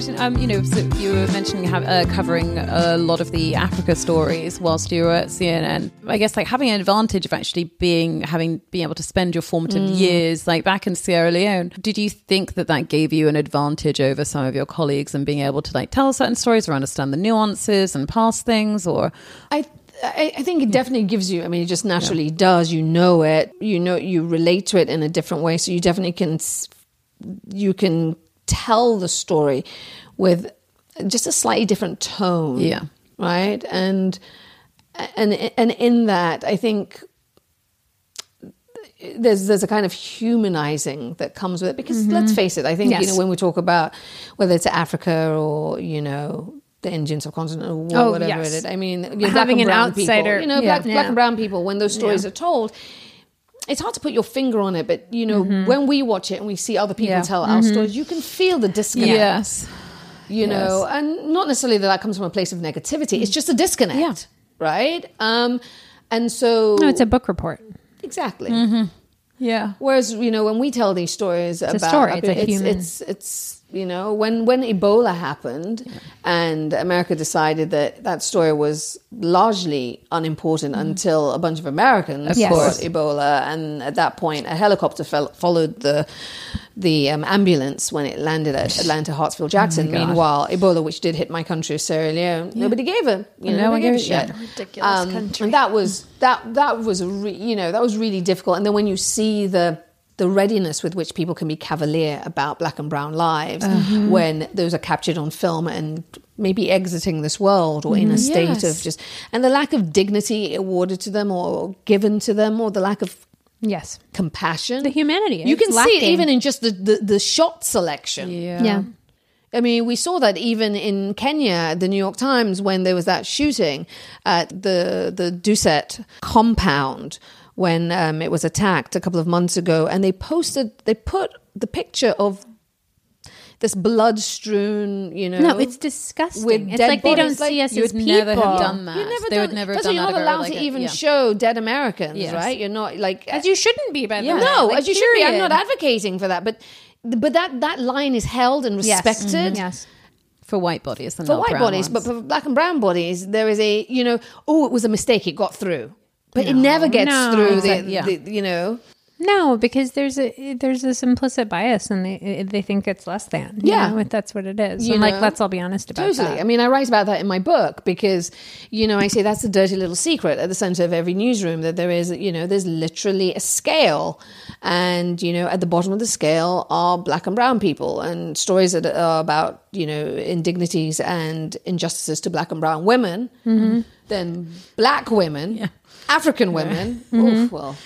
I would ask a question. Um, you know, so you were mentioning have, uh, covering a lot of the Africa stories whilst you were at CNN. I guess like having an advantage of actually being having being able to spend your formative years like back in Sierra Leone. Did you think that that gave you an advantage over some of your colleagues and being able to like tell certain stories or understand the nuances and past things? Or I, I I think it definitely gives you. I mean, it just naturally does. You know it. You know you relate to it in a different way. So you definitely can. You can tell the story with just a slightly different tone. Yeah. Right. And and and in that, I think there's there's a kind of humanizing that comes with it because mm-hmm. let's face it, I think you know when we talk about whether it's Africa or you know the Indian subcontinent or Oh, whatever yes. it is. I mean, you know, black Having an outsider. people, you know, Yeah. black, black and brown people when those stories are told. It's hard to put your finger on it, but you know, when we watch it and we see other people Yeah. tell our stories, you can feel the disconnect yes, you know and not necessarily that that comes from a place of negativity it's just a disconnect Yeah. right um and so No, it's a book report. exactly Mm-hmm. yeah. whereas you know when we tell these stories a about story, it's a it's, human- it's it's you know when when ebola happened and america decided that that story was largely unimportant until a bunch of americans Yes. got ebola and at that point a helicopter fell, followed the the um, ambulance when it landed at Atlanta Hartsfield Jackson. Meanwhile, Ebola, which did hit my country of Sierra Leone, nobody gave a you know, No nobody one gave a shit. yeah. Ridiculous Um, country. And that was that that was re, you know that was really difficult. And then when you see the the readiness with which people can be cavalier about black and brown lives Uh-huh. when those are captured on film and maybe exiting this world or in a state Yes. of just and the lack of dignity awarded to them or given to them or the lack of Yes. compassion The humanity. you it's can see it even in just the, the, the shot selection Yeah. Yeah. I mean, we saw that even in Kenya, the New York Times, when there was that shooting at the the Dusit compound when um, it was attacked a couple of months ago, and they posted, they put the picture of this blood strewn, you know. No, it's disgusting. With it's dead like they don't bodies, like, see us you as would people. never have done that. You never They done, would never have done that You're not allowed like, to a- even yeah. show dead Americans, Yes. right? You're not like As you shouldn't be, by the Yeah. way. no, Like, as you should be. I'm not advocating for that, but but that that line is held and Yes. respected. Mhm. Yes. For white bodies for white bodies, ones. but for black and brown bodies, there is a you know, oh, it was a mistake, it got through, but it never gets no. through. The, yeah. the, you know, No, because there's a there's this implicit bias, and they they think it's less than. you Yeah. know, that's what it is. You and like, let's all be honest about it. totally. that. I mean, I write about that in my book because you know I say that's the dirty little secret at the center of every newsroom that there is you know there's literally a scale, and you know at the bottom of the scale are black and brown people and stories that are about you know indignities and injustices to black and brown women. Mm-hmm. Then black women, African women, oof, well,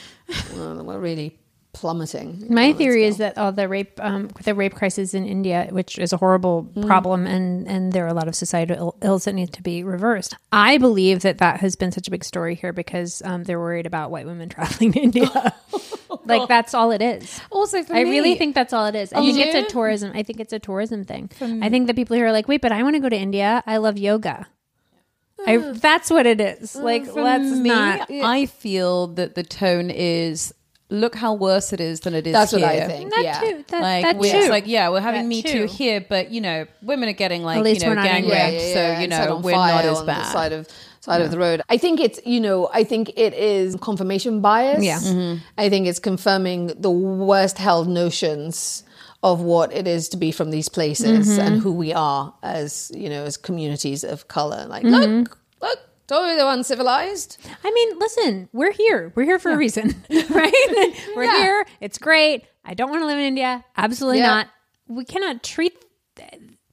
well, we're really plummeting. My theory is that all the rape, um, the rape crisis in India, which is a horrible Mm. problem, and and there are a lot of societal ills that need to be reversed. I believe that that has been such a big story here because um, they're worried about white women traveling to India. like that's all it is. also, for I me, really think that's all it is. I think you it's a tourism. I think it's a tourism thing. I think that people here are like, wait, but I want to go to India. I love yoga. I, that's what it is. Like, for let's me, not. I feel that the tone is look how worse it is than it is. That's what I think. That yeah. too. That, like that we're too. it's like yeah we're having That me too. too. here but you know women are getting like least you know we're not gang angry. raped Yeah, yeah, so you and set know on we're not fire as on the bad side of side of the road. I think it's you know I think it is confirmation bias. Yeah. Mm-hmm. I think it's confirming the worst held notions of what it is to be from these places Mm-hmm. and who we are as you know as communities of color. Like Mm-hmm. look, look, totally they're uncivilized. I mean, listen, we're here. We're here for a reason, right? we're Yeah. here. It's great. I don't want to live in India. Absolutely Yeah. not. We cannot treat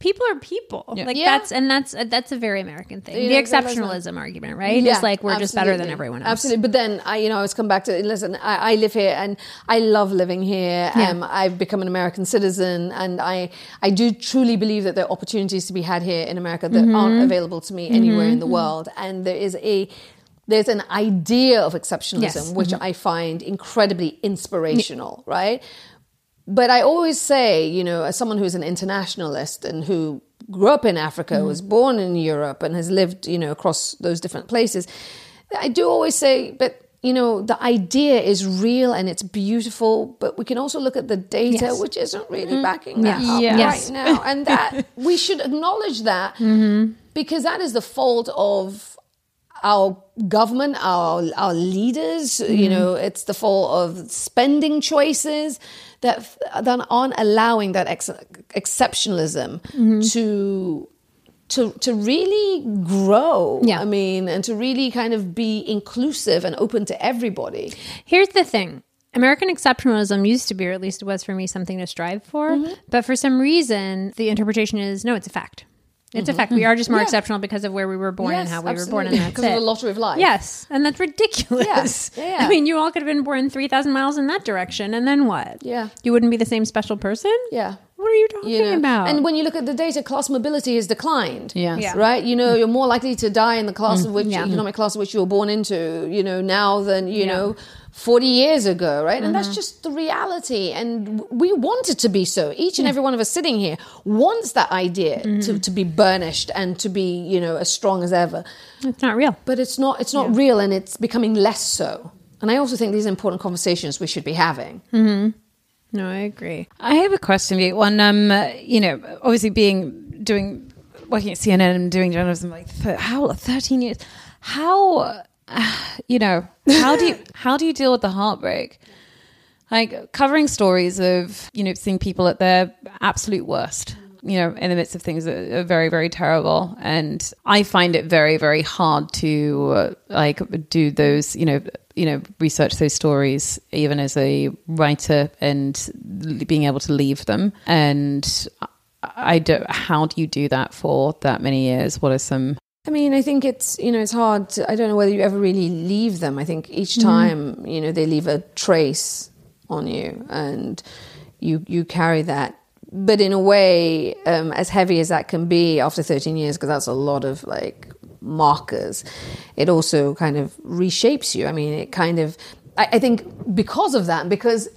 people are people. Like Yeah. that's and that's that's a very American thing. You the know, that exceptionalism argument, right? Yeah, Just like we're just better than everyone else. Absolutely. But then I, you know, I was come back to listen. I, I live here and I love living here. Yeah. Um, I've become an American citizen, and I, I do truly believe that there are opportunities to be had here in America that Mm-hmm. aren't available to me anywhere in the world. And there is a there's an idea of exceptionalism Yes. Mm-hmm. which I find incredibly inspirational, right? But I always say, you know, as someone who's an internationalist and who grew up in Africa, Mm-hmm. was born in Europe, and has lived, you know, across those different places, I do always say, but you know, the idea is real and it's beautiful, but we can also look at the data, Yes. which isn't really mm-hmm. backing that Yes. up Yes. right now, and that we should acknowledge that mm-hmm. because that is the fault of our government, our our leaders. You mm-hmm. know, it's the fault of spending choices that that aren't allowing that ex- exceptionalism to. To, to really grow, Yeah. I mean, and to really kind of be inclusive and open to everybody. Here's the thing. American exceptionalism used to be, or at least it was for me, something to strive for. Mm-hmm. But for some reason, the interpretation is no, it's a fact. It's a fact. We are just more Mm-hmm. Yeah. exceptional because of where we were born and how we were born, and that's Because of the lottery of life. Yes, and that's ridiculous. Yes. Yeah, yeah. I mean, you all could have been born three thousand miles in that direction, and then what? Yeah. you wouldn't be the same special person. Yeah. What are you talking you know. about? And when you look at the data, class mobility has declined. Yes. Yeah. Right? You know, you're more likely to die in the class of which yeah. economic class of which you were born into, you know, now than, you Yeah. know, 40 years ago, right? And that's just the reality. And we want it to be so. Each and every one of us sitting here wants that idea to, to be burnished and to be, you know, as strong as ever. it's not real. But it's not it's not real and it's becoming less so. And I also think these are important conversations we should be having. Mm-hmm. No, I agree. I have a question for you. One, um, uh, you know, obviously being doing working at CNN and doing journalism like for how thirteen years. How, you know, how do you how do you deal with the heartbreak? Like covering stories of you know seeing people at their absolute worst. You know, in the midst of things that are very, very terrible, and I find it very, very hard to uh, like do those. You know, you know, research those stories, even as a writer, and being able to leave them. And I don't. How do you do that for that many years? What are some? I mean, I think it's you know it's hard. To, I don't know whether you ever really leave them. I think each time you know they leave a trace on you, and you you carry that. But in a way, um, as heavy as that can be after 13 years, because that's a lot of like markers, it also kind of reshapes you. I mean, it kind of. I, I think because of that, because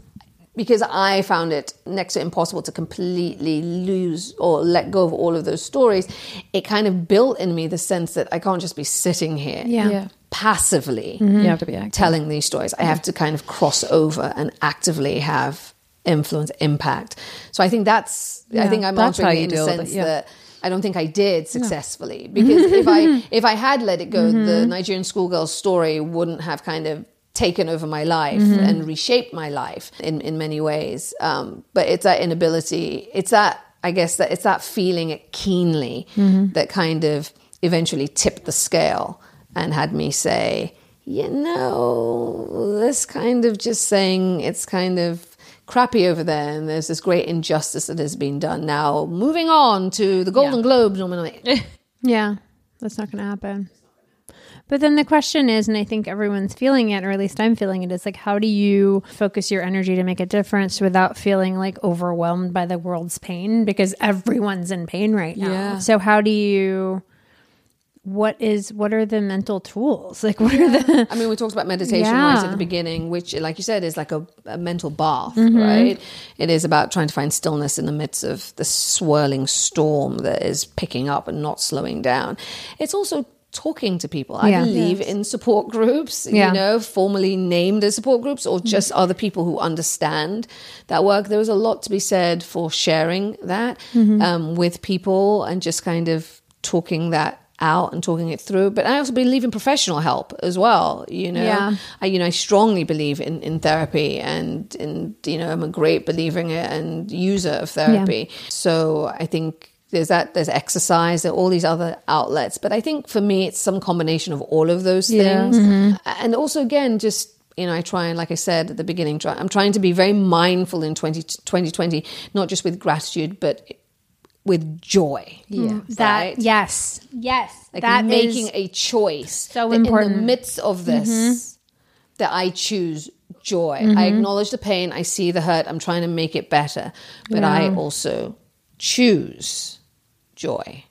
because I found it next to impossible to completely lose or let go of all of those stories, it kind of built in me the sense that I can't just be sitting here Yeah. Yeah. passively You have to be active. telling these stories. I have to kind of cross over and actively have influence, impact. So I think that's, I think I'm that's answering you in the deal with it, sense yeah. that I don't think I did successfully because if I if I had let it go, Mm-hmm. the Nigerian schoolgirl story wouldn't have kind of taken over my life Mm-hmm. and reshaped my life in in many ways. Um, but it's that inability. It's that I guess that it's that feeling it keenly Mm-hmm. that kind of eventually tipped the scale and had me say, you know, this kind of just saying it's kind of crappy over there and there's this great injustice that has been done. Now, moving on to the Golden Globes nomination. Yeah, that's not going to happen. But then the question is, and I think everyone's feeling it, or at least I'm feeling it, is like, how do you focus your energy to make a difference without feeling like overwhelmed by the world's pain? Because everyone's in pain right now. Yeah. So how do you? What is? What are the mental tools? Like, what are the? I mean, we talked about meditation Yeah. right at the beginning, which, like you said, is like a, a mental bath, Mm-hmm. right? It is about trying to find stillness in the midst of the swirling storm that is picking up and not slowing down. It's also talking to people. I Yeah. believe in support groups, Yeah. you know, formally named as support groups or just other people who understand that work. There was a lot to be said for sharing that Mm-hmm. um, with people and just kind of talking that out and talking it through. But I also believe in professional help as well. You know, Yeah. I you know I strongly believe in in therapy and in you know I'm a great believer in it and user of therapy. So I think. There's that. There's exercise. There are all these other outlets, but I think for me, it's some combination of all of those Yeah. things, mm-hmm. and also again, just you know, I try and like I said at the beginning, try, I'm trying to be very mindful in 20, 2020, not just with gratitude, but with joy. Yeah, mm, that yes, yes, like that making is- a choice so that in important. Mm-hmm. the midst of mm-hmm. this that i choose joy i mm-hmm. acknowledge the pain i see the hurt i'm trying to make it better but i also choose joy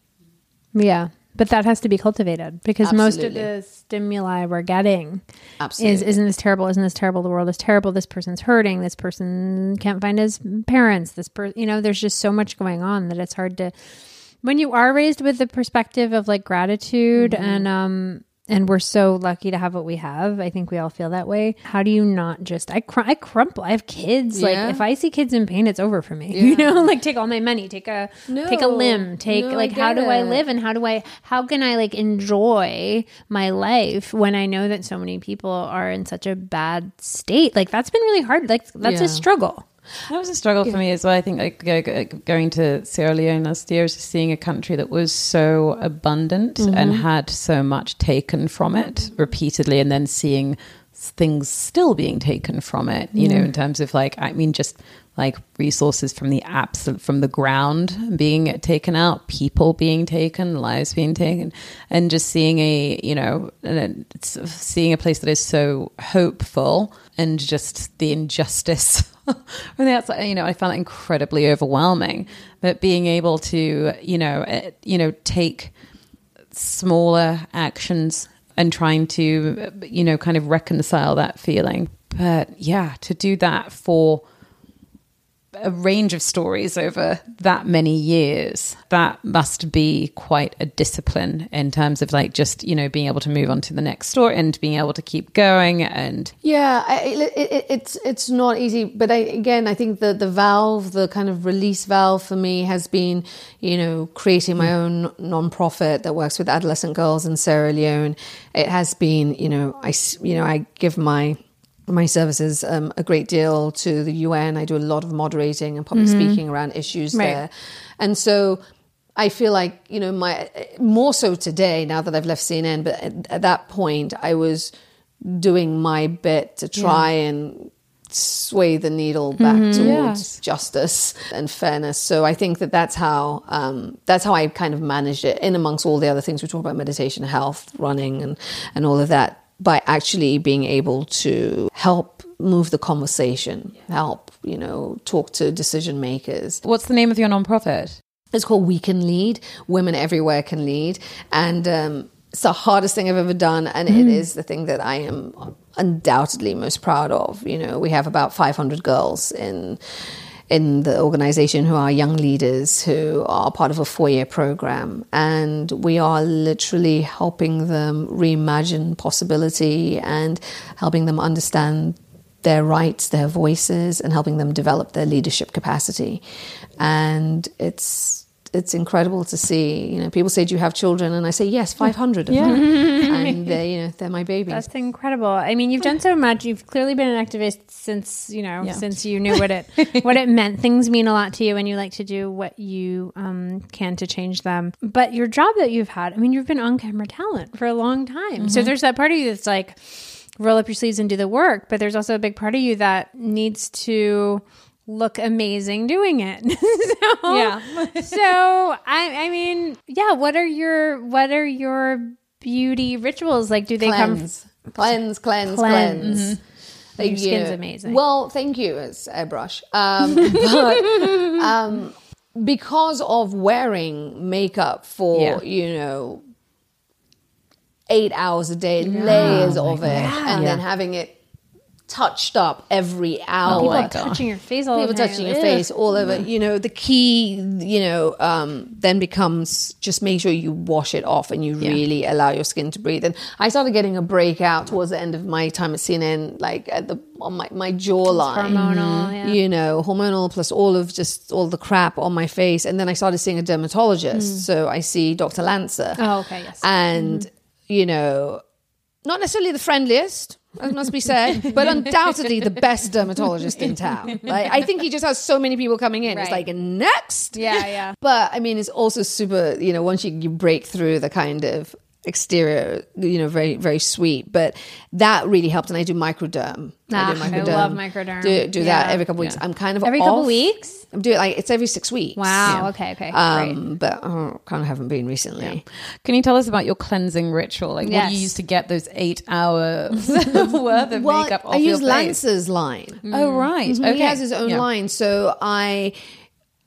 Yeah, but that has to be cultivated because most of the stimuli we're getting Absolutely. is isn't this terrible? Isn't this terrible? The world is terrible. This person's hurting. This person can't find his parents. This person, you know, there's just so much going on that it's hard to. When you are raised with the perspective of like gratitude Mm-hmm. and um and we're so lucky to have what we have. I think we all feel that way. How do you not just I cr- I crumple. I have kids. Yeah. Like if I see kids in pain, it's over for me. You know, like take all my money, take a take a limb, take No, like how do I live and how do I how can I like enjoy my life when I know that so many people are in such a bad state? Like that's been really hard. Like that's Yeah. a struggle. That was a struggle for me as well. I think like go, go, going to Sierra Leone last year was just seeing a country that was so abundant and mm-hmm. had so much taken from it repeatedly, and then seeing things still being taken from it. You know, in mm. terms of like, I mean, just like resources from the absolute from the ground being taken out, people being taken, lives being taken, and just seeing a you know, and it's seeing a place that is so hopeful and just the injustice from the outside, you know, I found it incredibly overwhelming. But being able to, you know, eh, you know, take smaller actions and trying to, you know, kind of reconcile that feeling. But yeah, to do that for a range of stories over that many years. That must be quite a discipline in terms of like just you know being able to move on to the next story and being able to keep going and Yeah, I, it, it, it's it's not easy, but I, again, I think the the valve, the kind of release valve for me has been, you know, creating my hmm. own nonprofit that works with adolescent girls in Sierra Leone. It has been, you know, I, you know I give my my services um, a great deal to the UN. I do a lot of moderating and public speaking around issues Right. there, and so. I feel like you know my more so today now that I've left CNN, but at, at that point I was doing my bit to try and sway the needle back towards justice and fairness. So I think that that's how um, that's how I kind of managed it in amongst all the other things we talk about meditation, health, running, and and all of that by actually being able to help move the conversation, help you know talk to decision makers. What's the name of your nonprofit? It's called We Can Lead. Women everywhere can lead, and um, it's the hardest thing I've ever done, and it is the thing that I am undoubtedly most proud of. You know, we have about 500 girls in in the organization who are young leaders who are part of a four year program, and we are literally helping them reimagine possibility and helping them understand their rights, their voices, and helping them develop their leadership capacity. And it's it's incredible to see. You know, people say, "Do you have children?" And I say, "Yes, five hundred of them." and they, you know, they're my babies. That's incredible. I mean, you've done so much. You've clearly been an activist since you know since you knew what it what it meant. Things mean a lot to you, and you like to do what you um, can to change them. But your job that you've had, I mean, you've been on camera talent for a long time. So there's that part of you that's like roll up your sleeves and do the work. But there's also a big part of you that needs to look amazing doing it. so, Yeah. so I I mean, yeah, what are your what are your beauty rituals like? Do they come cleanse, cleanse, cleanse, Cleanse. cleanse. Thank Your skin's amazing. Well, thank you. It's airbrush, um, but um, because of wearing makeup for Yeah. you know eight hours a day, layers of it, and then having it touched up every hour. people are touching your face all People the touching your face all over. Mm. You know, the key, you know, um, then becomes just make sure you wash it off and you really allow your skin to breathe. And I started getting a breakout towards the end of my time at CNN, like at the on my, my jawline. hormonal, mm-hmm. yeah. You know, hormonal plus all of just all the crap on my face. And then I started seeing a dermatologist. Mm. So I see Dr. Lancer. Oh, okay, yes. And, mm-hmm. you know, not necessarily the friendliest, as must be said, but undoubtedly the best dermatologist in town. Like, I think he just has so many people coming in. It's Right. like, next. Yeah, yeah. But I mean, it's also super, you know, once you, you break through the kind of exterior, you know, very, very sweet. But that really helped. And I do microderm. Ah, do I love microderm. Do, do that every couple weeks. I'm kind of Every couple weeks? I'm doing like, it's every six weeks. Wow. Okay. Okay. Great. Um, but oh, kind of haven't been recently. Can you tell us about your cleansing ritual? Like, what do you use to get those eight hours worth of Well, makeup off I your use face? Lancer's line. Oh, right. Okay. He has his own Yeah. line. So I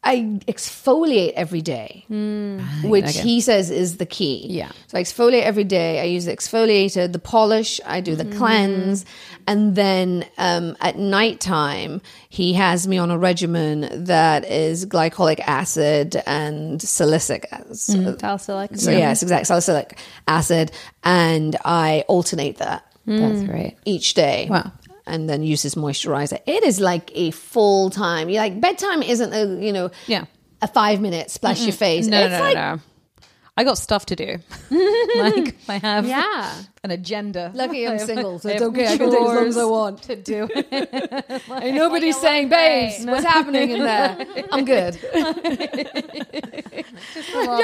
I exfoliate every day, mm. which okay. he says is the key. Yeah. So I exfoliate every day. I use the exfoliator, the polish, I do the mm. cleanse. And then um, at nighttime, he has me on a regimen that is glycolic acid and salicylic acid. Mm, salicylic. So, yes, exactly. Salicylic acid. And I alternate that That's great. each day. Wow. And then use this moisturizer. It is like a full time. You like bedtime isn't a you know Yeah. a five minute splash your face. No, it's no, no, like no. I got stuff to do. like I have Yeah. an agenda. lucky I'm single, so it's okay. I can take as long as I want. to do. And nobody's oh, saying, babes, what's happening in there? I'm good. You're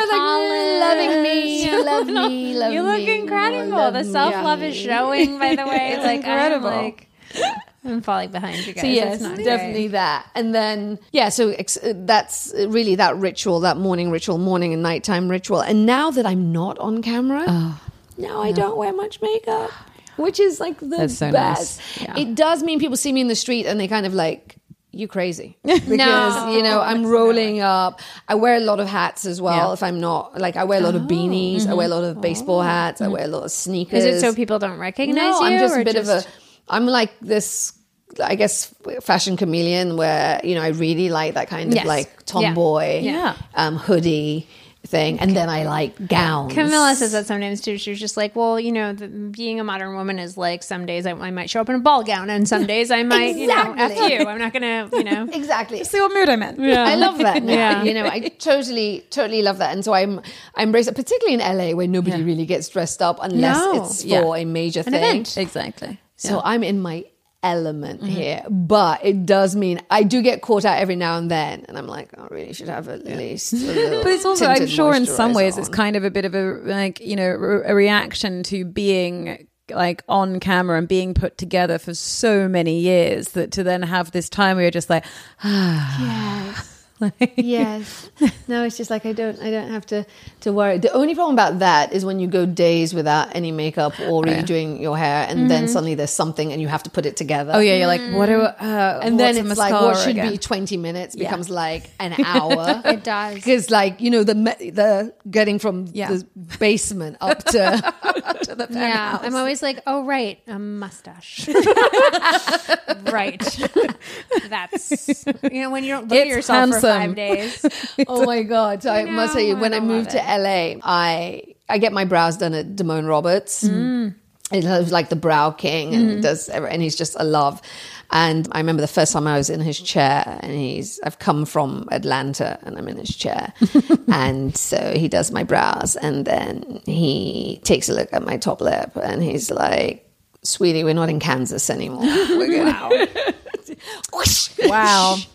like mm, loving me, love me, love You me. look incredible. The self love is showing. By the way, It's like incredible. I'm like I'm falling behind you guys. So yes, It's not definitely great. that. And then yeah, so ex- that's really that ritual, that morning ritual, morning and nighttime ritual. And now that I'm not on camera, oh. now I don't wear much makeup, which is like the so nice. best. Yeah. It does mean people see me in the street and they kind of like. You crazy because No. you know I'm rolling up. I wear a lot of hats as well. Yeah. If I'm not like I wear a lot of beanies, I oh. wear a lot of mm-hmm. baseball hats, I mm-hmm. wear a lot of sneakers. Is it so people don't recognize No, you? I'm just a bit of a. I'm like this. I guess fashion chameleon, where you know I really like that kind of Yes. like tomboy, Yeah. um, hoodie thing, and then I like gowns. Camilla says that sometimes too. She's just like, well, you know, the, being a modern woman is like some days I, I might show up in a ball gown, and some days I might, you know, Exactly. F you. I'm not gonna, you know. exactly. See what mood I'm in. I love that. Now. Yeah. You know, I totally, totally love that. And so I'm, I embrace it, particularly in LA where nobody really gets dressed up unless No. it's for Yeah. a major An thing. event. Exactly. So I'm in my element mm-hmm. here, but it does mean I do get caught out every now and then, and I'm like, I really should have at least. A But it's also, I'm sure, in some ways, it's kind of a bit of a like you know a reaction to being like on camera and being put together for so many years that to then have this time where you're just like Yes. Yes. No, it's just like I don't I don't have to to worry. The only problem about that is when you go days without any makeup or redoing your hair and then suddenly there's something and you have to put it together. oh yeah you're like what do uh, And then it's like what should again? be 20 minutes becomes like an hour. It does. Because like, you know, the me- the getting from Yeah. the basement up to to the Yeah. I'm always like, oh right, a mustache. right. That's you know when you don't look at yourself handsome. Five days. oh my god! So I must know, tell you, when I, don't moved to LA, I I get my brows done at Damone Roberts. Mm. It was like the brow king, and Mm-hmm. does and he's just a love. And I remember the first time I was in his chair, and he's I've come from Atlanta, and I'm in his chair, and so he does my brows, and then he takes a look at my top lip, and he's like. Sweetie, we're not in Kansas anymore. We're gonna, wow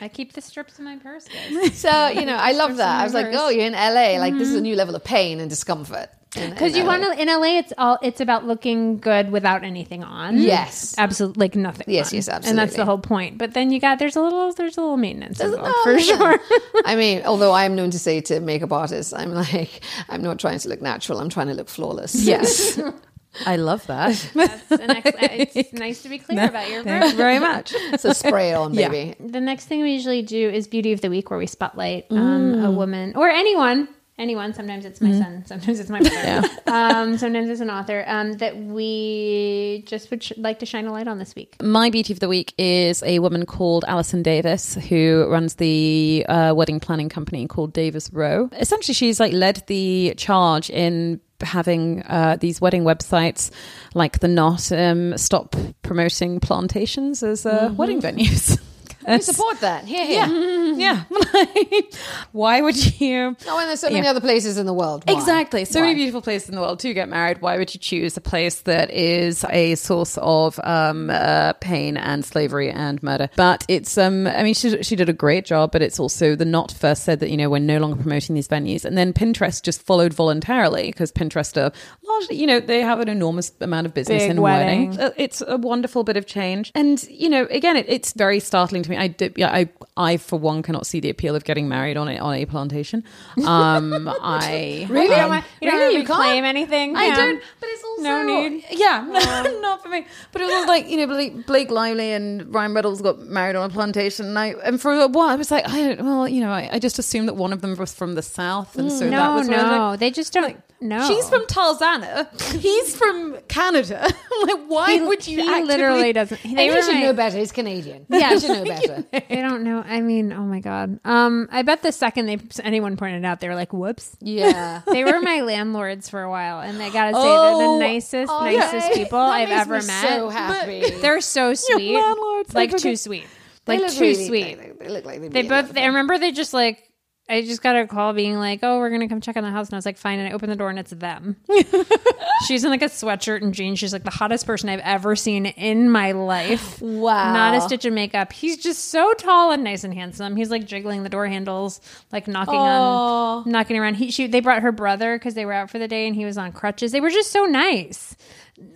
I keep the strips in my purse. guys. So you know, I love that. I was like, oh, you're in LA. Like this is a mm-hmm. new level of pain and discomfort. Because you want to in LA, it's all it's about looking good without anything on. Yes. absolutely, like nothing. Yes, on. yes, absolutely, and that's the whole point. But then you got there's a little there's a little maintenance involved No, for sure. I mean, although I am known to say to makeup artists, I'm like, I'm not trying to look natural. I'm trying to look flawless. yes I love that That's an ex- it's nice to be clear about your thank you very much so spray it on, Yeah. baby. The next thing we usually do is Beauty of the Week, where we spotlight um, a woman or anyone. Anyone. Sometimes it's my son. Sometimes it's my brother. Um, sometimes it's an author um, that we just would sh- like to shine a light on this week. My beauty of the week is a woman called Alison Davis who runs the uh, wedding planning company called Davis Row. Essentially, she's like led the charge in having uh, these wedding websites like the Knot um, stop promoting plantations as uh, wedding venues. We support that. Here, here. yeah. Why would you? No, and there's so many Yeah. other places in the world. Why? Exactly. So Why? many beautiful places in the world to get married. Why would you choose a place that is a source of um, uh, pain and slavery and murder? But it's, um, I mean, she, she did a great job, but it's also the Knot first said that, you know, we're no longer promoting these venues. And then Pinterest just followed voluntarily because Pinterest are largely, you know, they have an enormous amount of business Big in wedding. weddings. Uh, It's a wonderful bit of change. And, you know, again, it, it's very startling to me. I, did, yeah, I, I, for one, cannot see the appeal of getting married on a, on a plantation. Um, I Really? Um, want- you really? You can't? claim anything? I Yeah. don't, but it's also No need? Yeah, no, not for me. But it was like you know, Blake, Blake Lively and Ryan Reynolds got married on a plantation, and I and for a while I was like, I don't, well, you know, I, I just assumed that one of them was from the south, and so No, was where I was no, like, they just don't. No, She's from Tarzana. He's from Canada. Like, why He, would you? he actively- literally doesn't. They he were should my- know better. He's Canadian. Yeah. he should know better. They don't know. I mean, oh my god. Um, I bet the second they anyone pointed out, they were like, "Whoops." Yeah. They were my landlords for a while, and I gotta say, Oh, they're the nicest, okay. nicest people That I've ever me met. So happy. They're so sweet, landlords, like too sweet, like too really- sweet. They, they look like they'd They both. I remember they just like. I just got a call being like, "Oh, we're gonna come check on the house," and I was like, "Fine." And I opened the door, and it's them. She's in like a sweatshirt and jeans. She's like the hottest person I've ever seen in my life. Wow. Not a stitch of makeup. He's just so tall and nice and handsome. He's like jiggling the door handles, like knocking on, knocking around. He, she, they brought her brother because they were out for the day, and he was on crutches. They were just so nice.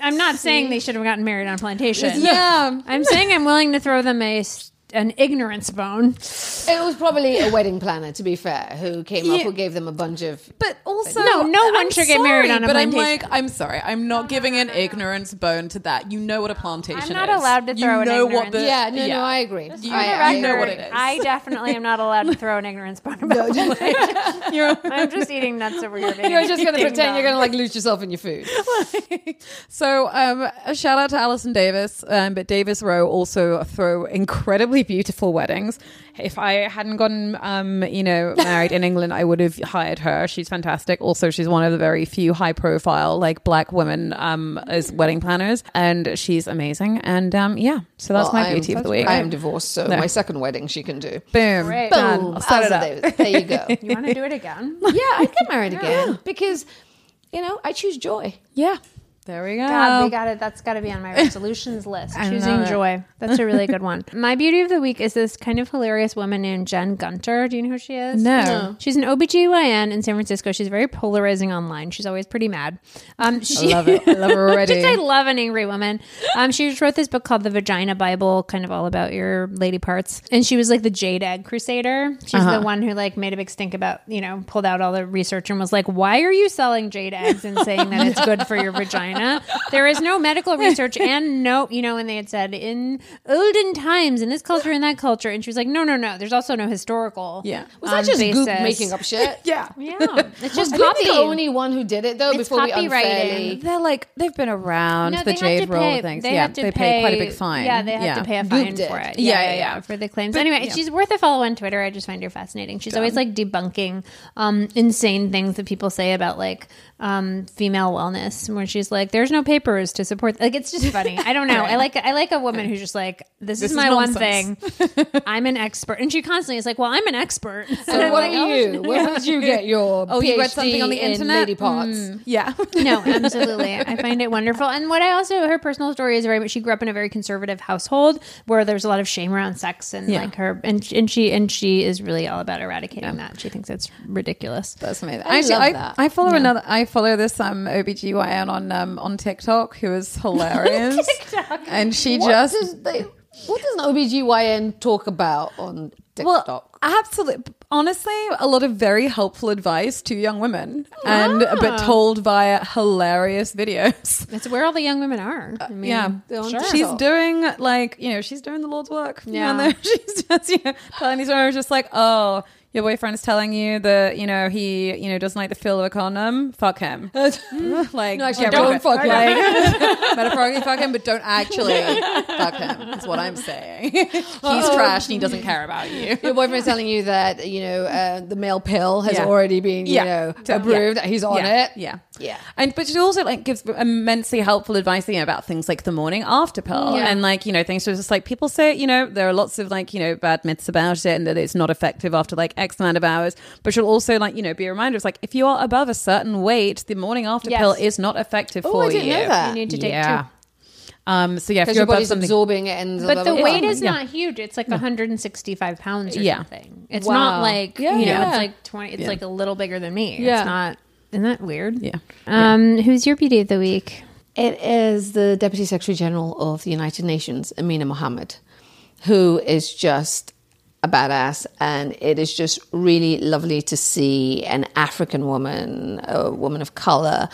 I'm not saying they should have gotten married on a plantation. Yeah. I'm saying I'm willing to throw them a an ignorance bone. It was probably a wedding planner, to be fair, who came up, Yeah. who gave them a bunch of. But also, No, no one I'm should get married on a but I'm like, I'm sorry, I'm not giving an ignorance bone to that. You know what a plantation is. I'm not allowed to You throw an know what ignorance- the Yeah, no, no, I agree. For I, you know what it is. I definitely am not allowed to throw an ignorance bone about I'm just eating nuts over here. You're just going to pretend you're going to like lose yourself in your food. so um, a shout out to Alison Davis, um, but Davis Rowe also throw incredibly beautiful weddings. If I hadn't gotten, um, you know, married in England, I would have hired her. She's fantastic. Also, she's one of the very few high profile like black women um, as wedding planners, and she's amazing. And um, yeah, so that's Well, my I am- beauty of the week. I am divorced, so No. my second wedding she can do. Boom, Great. done. Boom. I'll set it up. There you go. You want to do it again? yeah, I'd get married again because, you know, I choose joy. Yeah. There we go. God, they got it. That's got to be on my resolutions list. Choosing joy. That's a really good one. My beauty of the week is this kind of hilarious woman named Jen Gunter. Do you know who she is? No. She's an OBGYN in San Francisco. She's very polarizing online. She's always pretty mad. Um, she, I love it. I love her already. Just I love an angry woman. Um, she just wrote this book called The Vagina Bible, kind of all about your lady parts. And she was like the jade egg crusader. She's Uh-huh. the one who like made a big stink about, you know, pulled out all the research and was like, "Why are you selling jade eggs and saying that it's good for your vagina? There is no medical research and no, you know." And they had said in olden times, in this culture, in that culture, and she was like, "No, no, no. There's also no historical." Yeah. Was that um, just Goop making up shit? yeah. Yeah, it's just Was Goop copy. the only one who did it though? It's before we copywriting. unfairly. They're like they've been around No, the they had jade to roll pay- things. They yeah, had to they pay, quite a big fine. Yeah, they had to pay a fine did. for it. Yeah, Yeah, yeah, yeah, yeah. for the claims. But- anyway, yeah. she's worth a follow on Twitter. I just find her fascinating. She's always like debunking um, insane things that people say about like um, female wellness, where she's like, "There's no papers to support." Like it's just funny. I don't know. I like I like a woman who's just like, "This, This is is my one thing. I'm an expert," and she constantly is like, "Well, I'm an expert." So what like, are "Oh, you? Where did you get your Oh, you read something on the in internet? Lady parts. Mm, yeah. no, absolutely. I find it wonderful. And what I also, her personal story is very much, she grew up in a very conservative household where there's a lot of shame around sex and Yeah. like her, and, and she, and she is really all about eradicating that. She thinks it's ridiculous. That's amazing. I Actually, love I, that. I follow another. I follow this um OBGYN on um Um, on TikTok who is hilarious. TikTok. And she What just does they, what does an OBGYN talk about on TikTok? well, absolutely. Honestly, a lot of very helpful advice to young women, and but ah. told via hilarious videos. It's where all the young women are. Uh, I mean, yeah, sure. She's doing like you know she's doing the Lord's work. Yeah. Yeah, she's just you know telling these women just like oh. Your boyfriend is telling you that you know he you know doesn't like the feel of a condom. Fuck him. like No, actually, don't fuck him. Like, metaphorically fuck him, but don't actually fuck him. That's what I'm saying. He's trash and he doesn't care about you. Your boyfriend's telling you that you know uh, the male pill has Yeah. already been you Yeah. know Yeah. approved. He's on yeah. it. Yeah. Yeah. And but she also like gives immensely helpful advice you know, about things like the morning after pill Yeah. and like you know things to just like people say you know there are lots of like you know bad myths about it and that it's not effective after like X amount of hours. But she'll also like you know be a reminder. It's like if you are above a certain weight, the morning after Yes. pill is not effective Oh, for I didn't you. know that. You need to take yeah. two. Um. So yeah, if Because you're your body's something, absorbing it, and But the blah, blah, weight blah. is Yeah. not huge. It's like 165 pounds or Yeah. something. It's Wow. not like, Yeah. you know, Yeah. it's like 20, it's Yeah. like a little bigger than me. Yeah. It's not, isn't that weird? yeah. Um, Who's your beauty of the week? It is the Deputy Secretary General of the United Nations, Amina Mohammed, who is just a badass. And it is just really lovely to see an African woman, a woman of color,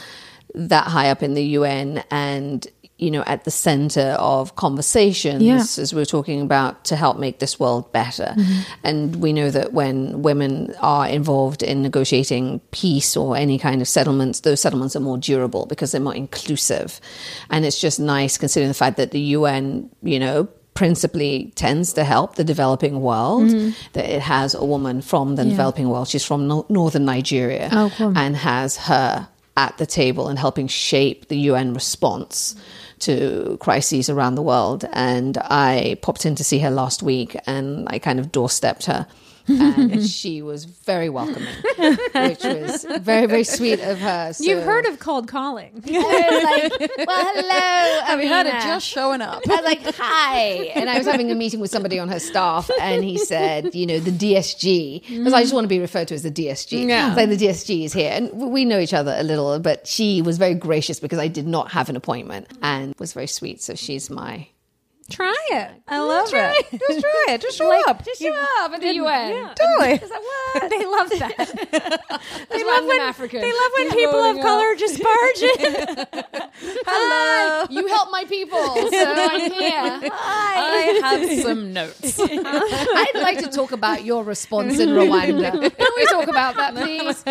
that high up in the UN and, you know, at the center of conversations, Yeah. as we're talking about, to help make this world better. Mm-hmm. And we know that when women are involved in negotiating peace or any kind of settlements, those settlements are more durable because they're more inclusive. And it's just nice considering the fact that the UN, you know, principally tends to help the developing world mm-hmm. that it has a woman from the developing world she's from no- northern nigeria Oh, cool. and has her at the table and helping shape the UN response to crises around the world. And I popped in to see her last week and I kind of doorstepped her. And she was very welcoming, which was very, very sweet of her. So, You've heard of cold calling. I was like, well, hello. Have you heard it Amina." just showing up? I was like, hi. And I was having a meeting with somebody on her staff, and he said, you know, the DSG, because I just want to be referred to as the DSG. Yeah. It's like the DSG is here. And we know each other a little, but she was very gracious because I did not have an appointment and was very sweet. So she's my. Try it. I love try it. Just try it. Just show Like, up. Just show up at the UN. Totally. they love that. They love when- African. They love when people of rolling color just barge in. Hi, you help my people, so I'm here. I have some notes. I'd like to talk about your response in Rwanda. Can we talk about that, please?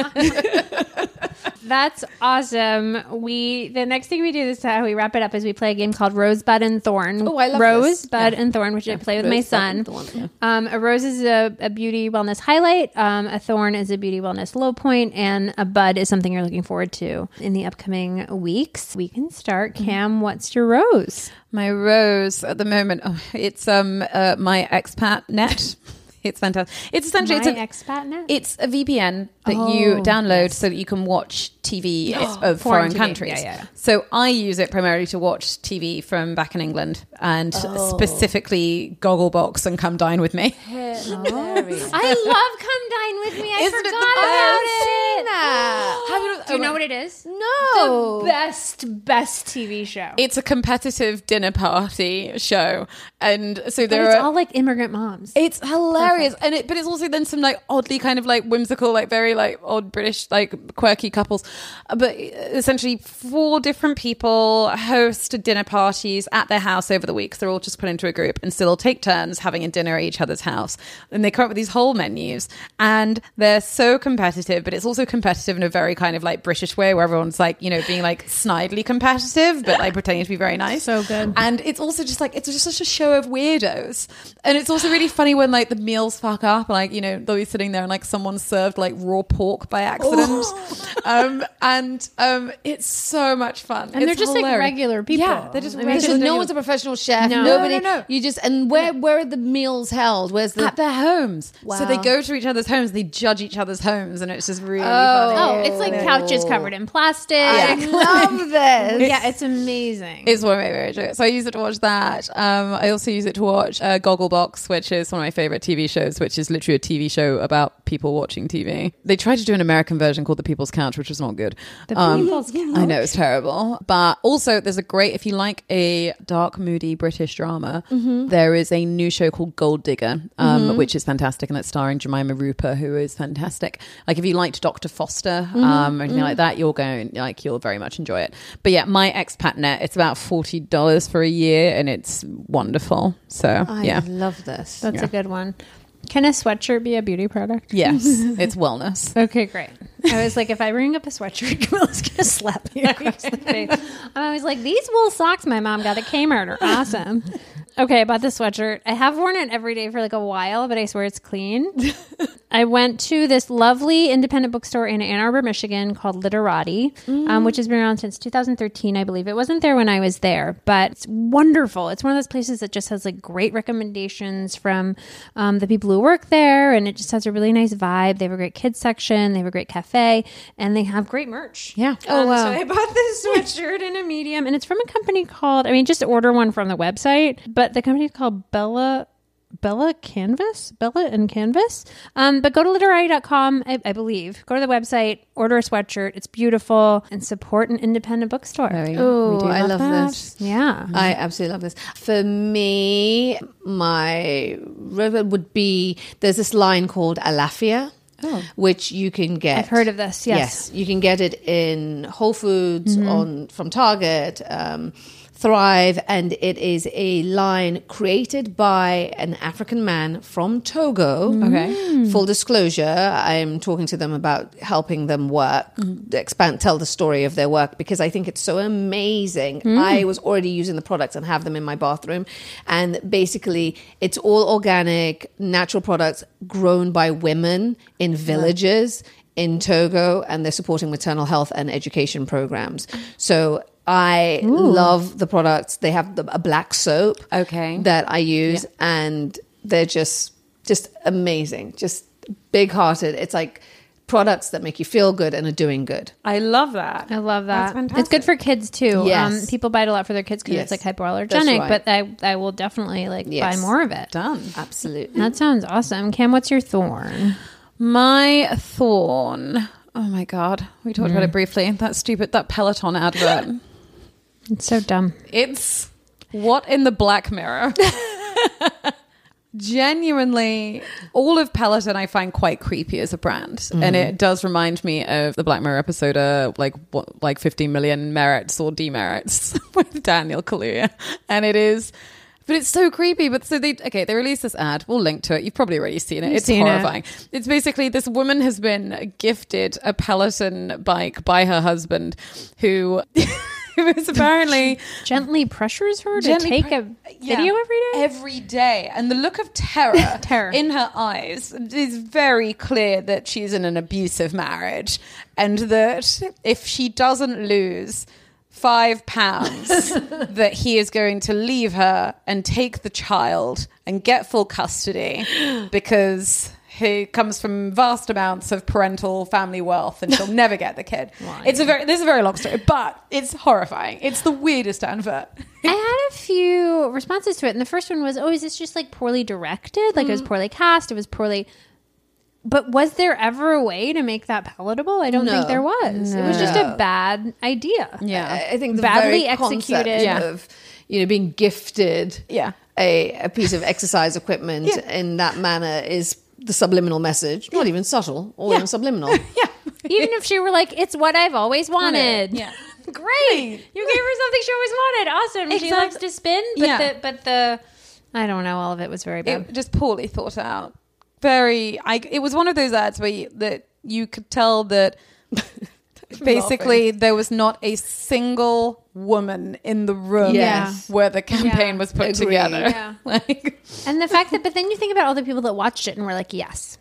That's awesome. We the next thing we do this is how we wrap it up is we play a game called Rosebud and Thorn. Oh, I love Rosebud this. and Thorn, which I play with my son. Thorn, yeah. Um, a rose is a, a beauty wellness highlight. Um, a thorn is a beauty wellness low point, and a bud is something you're looking forward to in the upcoming weeks. We can start. Mm-hmm. Cam, what's your rose? My rose at the moment, oh, it's um uh, my expat net. It's fantastic. It's essentially My it's a expat net? it's a VPN that you Oh, download yes. so that you can watch TV of Foreign foreign TV. countries. Yeah, yeah. So I use it primarily to watch TV from back in England and Oh. specifically Gogglebox and Come Dine with Me. I love Come Dine with Me. I Isn't it the forgot best? about it. Do you oh, know what it is? No. The best, best TV show. It's a competitive dinner party show, and so but there it's are all like immigrant moms. It's hilarious, and it, but it's also then some like oddly kind of like whimsical, like very like odd British like quirky couples. Uh, But essentially, four different people host dinner parties at their house over the week. So they're all just put into a group, and still take turns having a dinner at each other's house, and they come up with these whole menus, and they're so competitive. But it's also competitive in a very kind of like British way, where everyone's like you know being like snidely competitive, but like pretending to be very nice. So good. And it's also just like it's just such a show of weirdos. And it's also really funny when like the meals fuck up, like you know they'll be sitting there and like someone served like raw pork by accident, um, and um, it's so much fun. And they're It's just, like, regular people. Yeah, they're just I mean, regular. This no one's a professional chef. No. Nobody. No, no, no. You just and where where are the meals held? Where's the at their homes. Wow. So they go to each other's homes, they judge each other's homes, and it's just really Oh. funny. oh, it's like couches covered in plastic. I love this. yeah, it's amazing. It's one of my favorite shows. So I use it to watch that. Um, I also use it to watch uh, Gogglebox, which is one of my favorite TV shows, which is literally a TV show about people watching TV. They tried to do an American version called The People's Couch, which was not good. The Um, People's Couch. I know it's terrible, but also there's a great if you like a dark, moody British drama. Mm-hmm. there is a new show called Gold Digger, um, which is fantastic, and it's starring Jemima Rooper, who is fantastic. Like if you liked Doctor Foster Mm-hmm. um, or anything like that, you're going like you'll very much enjoy it. But yeah, my expat net it's about forty dollars for a year, and it's wonderful. So I yeah. love this. That's a good one. Can a sweatshirt be a beauty product? Yes, it's wellness. Okay, great. I was like, if I bring up a sweatshirt, Camilla's gonna slap me across the face. I'm always like, these wool socks my mom got at Kmart are awesome. Okay, I bought this sweatshirt. I have worn it every day for like a while, but I swear it's clean. I went to this lovely independent bookstore in Ann Arbor, Michigan called Literati, um, which has been around since 2013, I believe. It wasn't there when I was there, but it's wonderful. It's one of those places that just has like great recommendations from um, the people who work there, and it just has a really nice vibe. They have a great kids section, they have a great cafe, and they have great merch. Yeah. Oh wow! So I bought this sweatshirt in a medium, and it's from a company called. I mean, just order one from the website, but the company is called Bella. Bella Canvas, Bella and Canvas. Um, but go to literati.com, I, I believe. Go to the website, order a sweatshirt. It's beautiful and support an independent bookstore. Oh, I love that. this. Yeah. I absolutely love this. For me, my river would be there's this line called Alaffia. Which you can get. I've heard of this, yes. you can get it in Whole Foods on from Target, um, Thrive, and it is a line created by an African man from Togo. Okay. Full disclosure, I'm talking to them about helping them work, mm-hmm. expand, tell the story of their work because I think it's so amazing. Mm. I was already using the products and have them in my bathroom. And basically, it's all organic, natural products grown by women in villages in Togo, and they're supporting maternal health and education programs. So I love the products. They have the, a black soap Okay. that I use, and they're just just amazing, just big hearted. It's like products that make you feel good and are doing good. I love that. I love that. That's It's good for kids too. Yes. Um, people buy it a lot for their kids because Yes. it's like hypoallergenic, right. but I, I will definitely like Yes. buy more of it. Done. Absolutely. That sounds awesome. Cam, what's your thorn? My thorn. Oh my god, we talked Mm. about it briefly. That stupid that Peloton advert. It's so dumb. it's what in the Black Mirror. Genuinely, all of Peloton I find quite creepy as a brand, and it does remind me of the Black Mirror episode, uh, like what, like fifty million merits or demerits with Daniel Kaluuya, and it is. But it's so creepy. But so they okay, they released this ad. We'll link to it. You've probably already seen it. it's seen it. horrifying. It's basically this woman has been gifted a Peloton bike by her husband, who who is apparently Gently pressures her to Gently take pre- a Yeah. video every day. Every day. And the look of terror, Terror. in her eyes is very clear that she's in an abusive marriage and that if she doesn't lose five pounds that he is going to leave her and take the child and get full custody because he comes from vast amounts of parental family wealth and she'll never get the kid. It's a very this is a very long story, but it's horrifying. It's the weirdest advert. I had a few responses to it, and the first one was, "Oh, is this just like poorly directed? Like it was Mm. poorly cast? It was poorly." But was there ever a way to make that palatable? I don't think there was. It was just a bad idea. Yeah. I I think the Badly very executed. Yeah. of you know being gifted Yeah. a, a piece of exercise equipment Yeah. in that manner is the subliminal message, not even subtle or even subliminal. Yeah. Even if she were like, "It's what I've always wanted." Yeah. Great. You gave her something she always wanted. Awesome. She Exactly. loves to spin, but Yeah. the but the I don't know. All of it was very bad. It just poorly thought out. Very I it was one of those ads where you, that you could tell that basically there was not a single woman in the room Yes. where the campaign Yeah. was put Agreed. together. Yeah. like And the fact that, but then you think about all the people that watched it and were like, yes.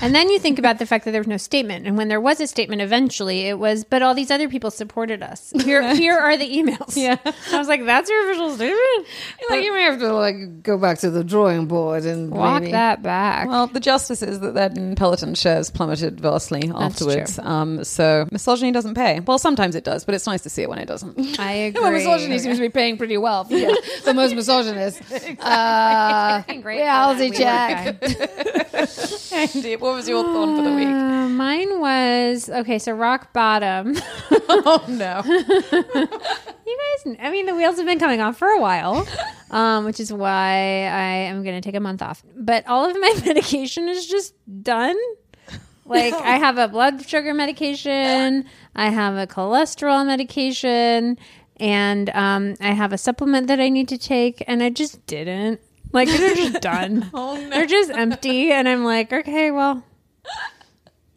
And then you think about the fact that there was no statement. And when there was a statement, eventually it was, but all these other people supported us. Here, here are the emails. Yeah. I was like, that's your official statement? like you may have to like go back to the drawing board and Walk maybe- that back. Well, the justice is that then Peloton shares plummeted vastly afterwards. true. Um, so misogyny doesn't pay. Well, sometimes it does, but it's nice to see it when it doesn't. I agree. Well, misogyny seems to be paying pretty well for the, the most misogynist. Uh, Great reality that check. What was your thorn for the week? Uh, mine was okay. So rock bottom. Oh no. You guys, I mean, the wheels have been coming off for a while, um, which is why I am going to take a month off. But all of my medication is just done. Like, I have a blood sugar medication, I have a cholesterol medication, and um, I have a supplement that I need to take, and I just didn't. Like, they're just done. oh, no. They're just empty, and I'm like, okay, well.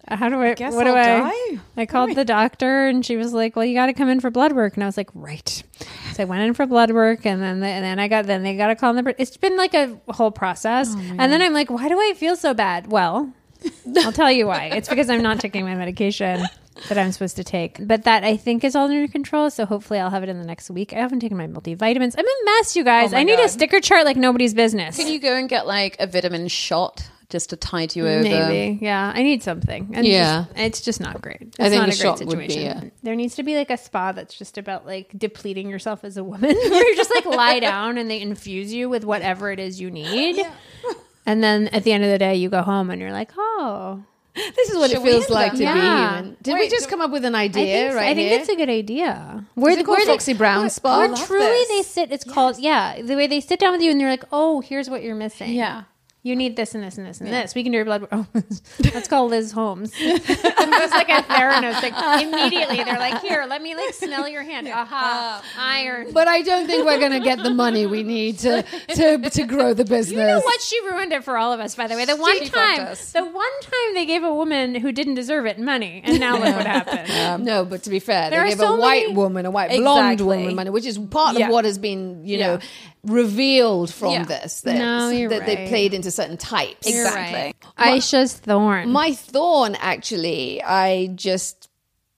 How do I? guess what do I'll I? die. I called the doctor and she was like, "Well, you got to come in for blood work." And I was like, "Right." So I went in for blood work, and then and then I got then they got to call in the. It's been like a whole process, oh, and then I'm like, "Why do I feel so bad?" Well, I'll tell you why. It's because I'm not taking my medication that I'm supposed to take. But that I think is all under control. So hopefully I'll have it in the next week. I haven't taken my multivitamins. I'm a mess, you guys. Oh I need a sticker chart like nobody's business. Can you go and get like a vitamin shot just to tide you over? Maybe, yeah. I need something. And Yeah. just- it's just not great. It's I think not a a great shot would be, situation. yeah. There needs to be like a spa that's just about like depleting yourself as a woman, where you just like lie down and they infuse you with whatever it is you need, and then at the end of the day, you go home and you're like, oh, This is what Should it feels like that? to Yeah. be human. Did we just come up with an I idea think so. right I think here? it's a good idea. Where the they- Foxy Brown spot? Where truly this. they sit. It's called yeah. The way they sit down with you and they're like, oh, here's what you're missing. Yeah. You need this and this and this and this. We can do your blood. Oh, let's call Liz Holmes. and there's like a Theranos. Like immediately, they're like, "Here, let me like smell your hand. Aha, iron." But I don't think we're going to get the money we need to to, to grow the business. You know what? She ruined it for all of us. By the way, the one She time, the one time they gave a woman who didn't deserve it money, and now look what happened. no, but to be fair, There they gave so a white many- woman, a white blonde Exactly. woman money, which is part Yeah. of what has been, you know, Yeah. Revealed from Yeah. this. That, No, you're that they played into certain types. Exactly. right. Isha's thorn. My thorn, actually, I just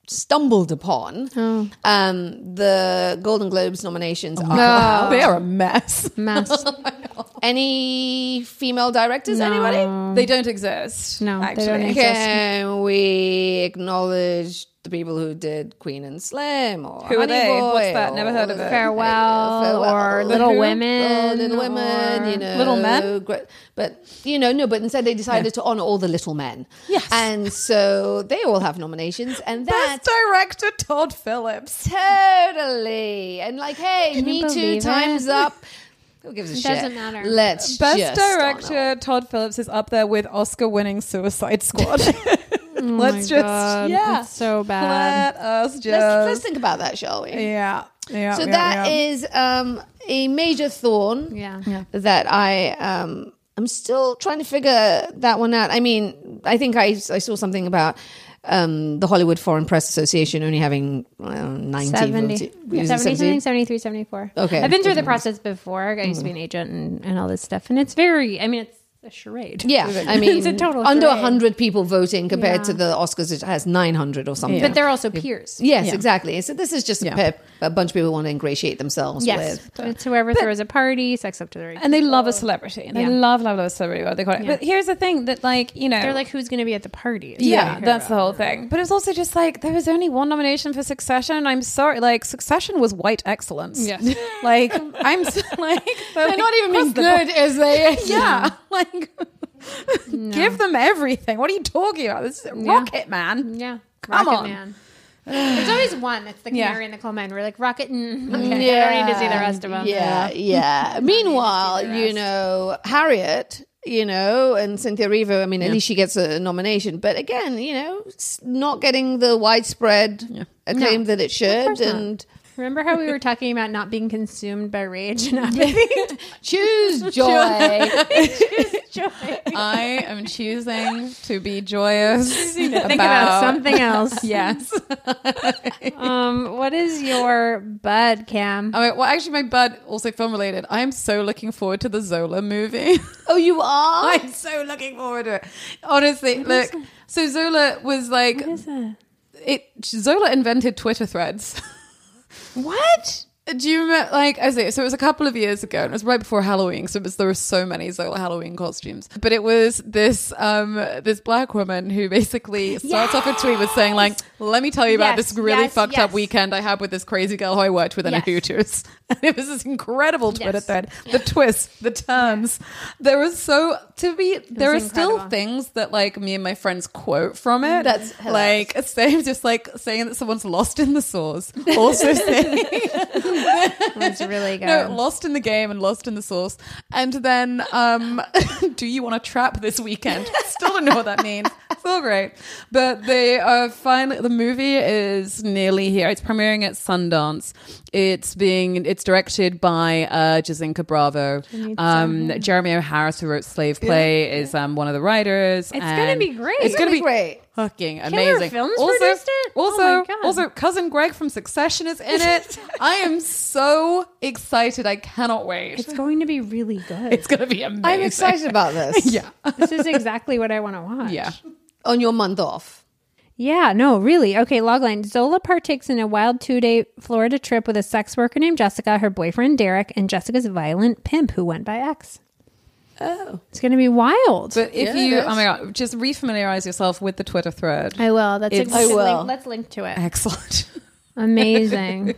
stumbled upon. Oh. Um, the Golden Globes nominations are Oh. They are a mess. mess. any female directors? No. Anybody? They don't exist. No, they actually. don't exist. Can we acknowledge the people who did Queen and Slim or Who are they? Boy What's that? Never heard of it. Farewell, or Little Who? Women, Oh, Little Women, you know, Little Men? But you know, no. But instead, they decided to honor all the little men. Yes. and so they all have nominations, and that Best director Todd Phillips. totally and like, hey, Can Me Too, believe it? times up. Who gives a shit? Doesn't matter. Let's Best just director Todd Phillips is up there with Oscar-winning Suicide Squad. Let's just God, yeah, it's so bad. Let us just Let's, let's think about that, shall we? yeah, yeah. So yeah, that yeah. is um, a major thorn. Yeah. yeah. that I um I'm still trying to figure that one out. I mean, I think I I saw something about um the Hollywood Foreign Press Association only having uh, 90 70, votes. yeah, 70 70? something, 73, 74. Okay. I've been through the process before. I used to be an agent and, and all this stuff. And it's very, I mean, it's a charade. Yeah, I mean, It's a total under charade. 100 people voting compared Yeah. to the Oscars, it has 900 or something. But they're also peers. Yes, Yeah. exactly. So this is just a, Yeah. pep, a bunch of people want to ingratiate themselves Yes, with. it's whoever throws a party, sex up to the right. and they love a celebrity. And They Yeah. love, love, love a celebrity. What they call it. But here's the thing that, like, you know, They're like, who's going to be at the party? Yeah, what I that's the whole thing. But it's also just like there was only one nomination for Succession. and I'm sorry, like Succession was white excellence. Yes. like I'm like They're not even across as the good as they. Yeah, like give them everything. What are you talking about? This is Rocket Man. Yeah, Come Rocket on. Man. There's always one. It's the Yeah. canary in the coal mine. We're like Rocket. Mm, okay, I don't need to see the rest of them. Yeah, yeah. Meanwhile, you know, Harriet, you know, and Cynthia Erivo, I mean, at least she gets a nomination. But again, you know, not getting the widespread acclaim that it should. course not. And Remember how we were talking about not being consumed by rage and apathy? choose joy. Choose Joy. I am choosing to be joyous Think about something else. Yes. Um, what is your bud, Cam? I mean, well, actually, my bud also film related. I am so looking forward to the Zola movie. oh, you are? I'm so looking forward to it. Honestly, look. So Zola was like, it. Zola invented Twitter threads. What? Do you remember? Like, I say, so it was a couple of years ago, and it was right before Halloween. So it was, there were so many Zola Halloween costumes, but it was this um this black woman who basically starts off a tweet with saying like, "Let me tell you about Yes, this really yes, fucked up weekend I had with this crazy girl who I worked with in Yes. a Hooters." It was this incredible Twitter Yes. thread. The twists, the turns. There was so to be. There are still things that like me and my friends quote from it. That's hilarious. like same, just like saying that someone's lost in the source. Also saying. That's really good. No, lost in the game and lost in the source. And then, um, do you want to trap this weekend? Still don't know what that means. It's all great. But they are finally, the movie is nearly here. It's premiering at Sundance. It's being, it's directed by uh, Janicza Bravo. Um, Jeremy O. Harris, who wrote Slave Play, is um, one of the writers. It's gonna be great. It's going to Be be great. Killer fucking amazing. Films also, produced it? Oh Also, my also, cousin Greg from Succession is in it. I am so excited. I cannot wait. It's going to be really good. It's gonna be amazing. I'm excited about this. Yeah, this is exactly what I want to watch. yeah. On your month off. Yeah, no, really. Okay, logline. Zola partakes in a wild two day Florida trip with a sex worker named Jessica, her boyfriend Derek, and Jessica's violent pimp who went by X. Oh. It's going to be wild. But if Yeah, you, oh my god, just refamiliarize yourself with the Twitter thread. I will. That's It's- a, I let's will. Link, let's link to it. Excellent. Amazing.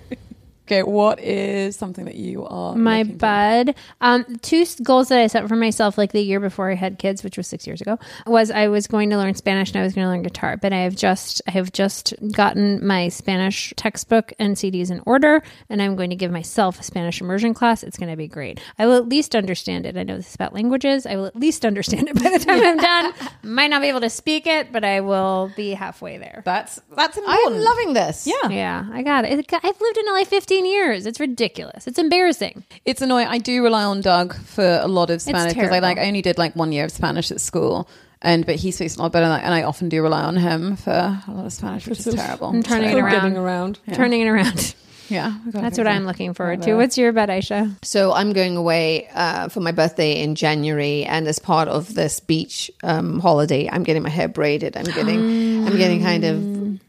Okay, what is something that you are my looking bud um two goals that i set for myself like the year before i had kids which was six years ago was i was going to learn spanish and i was going to learn guitar but i have just i have just gotten my spanish textbook and cds in order and i'm going to give myself a spanish immersion class it's going to be great i will at least understand it i know this is about languages i will at least understand it by the time i'm done might not be able to speak it but i will be halfway there That's that's Important. I'm loving this. Yeah. yeah i got it. it i've lived in la 15 years it's ridiculous it's embarrassing It's annoying. I do rely on Doug for a lot of Spanish because I like I only did like one year of Spanish at school. And but he speaks a lot better, than that, and I often do rely on him for a lot of Spanish, which is terrible. I'm turning So- it around. Getting around. turning it around Yeah, That's what that. I'm looking forward to. What's your bet, Isha? So I'm going away uh, for my birthday in January, and as part of this beach um, holiday, I'm getting my hair braided. I'm getting, I'm getting kind of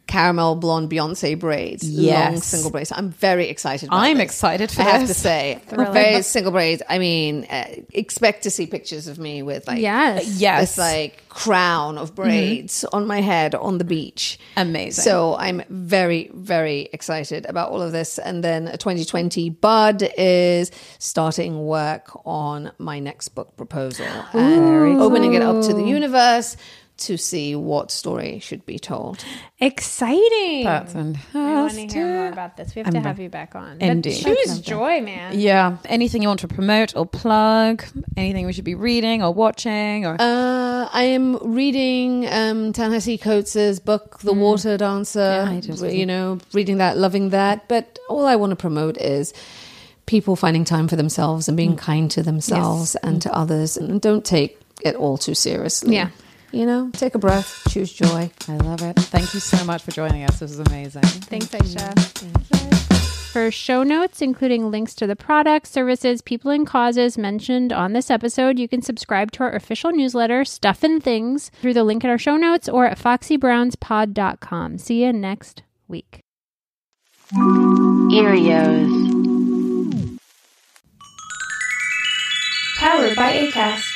caramel blonde Beyonce braids, long single braids. I'm very excited. About I'm this. excited for I have this. to say, very single braids. I mean, uh, expect to see pictures of me with like Yes. Yes. this like crown of braids on my head on the beach. Amazing. So I'm very, very excited about all of this. And then 2020 Bud is starting work on my next book proposal and opening it up to the universe to see what story should be told. Exciting. That's I want to hear more about this. We have to have you back on. But Indeed. choose joy, man. Yeah. Anything you want to promote or plug? Anything we should be reading or watching or Uh, I am reading um, Ta-Nehisi Coates' book, The Water Dancer. Yeah, I just- you know, reading that, loving that. But all I want to promote is people finding time for themselves and being kind to themselves and to others, and don't take it all too seriously. Yeah. You know, take a breath, choose joy. I love it. Thank you so much for joining us. This is amazing. Thanks, Isha. For show notes, including links to the products, services, people, and causes mentioned on this episode, you can subscribe to our official newsletter, Stuff and Things, through the link in our show notes or at foxybrownspod.com. See you next week. Earios. Powered by ACAST.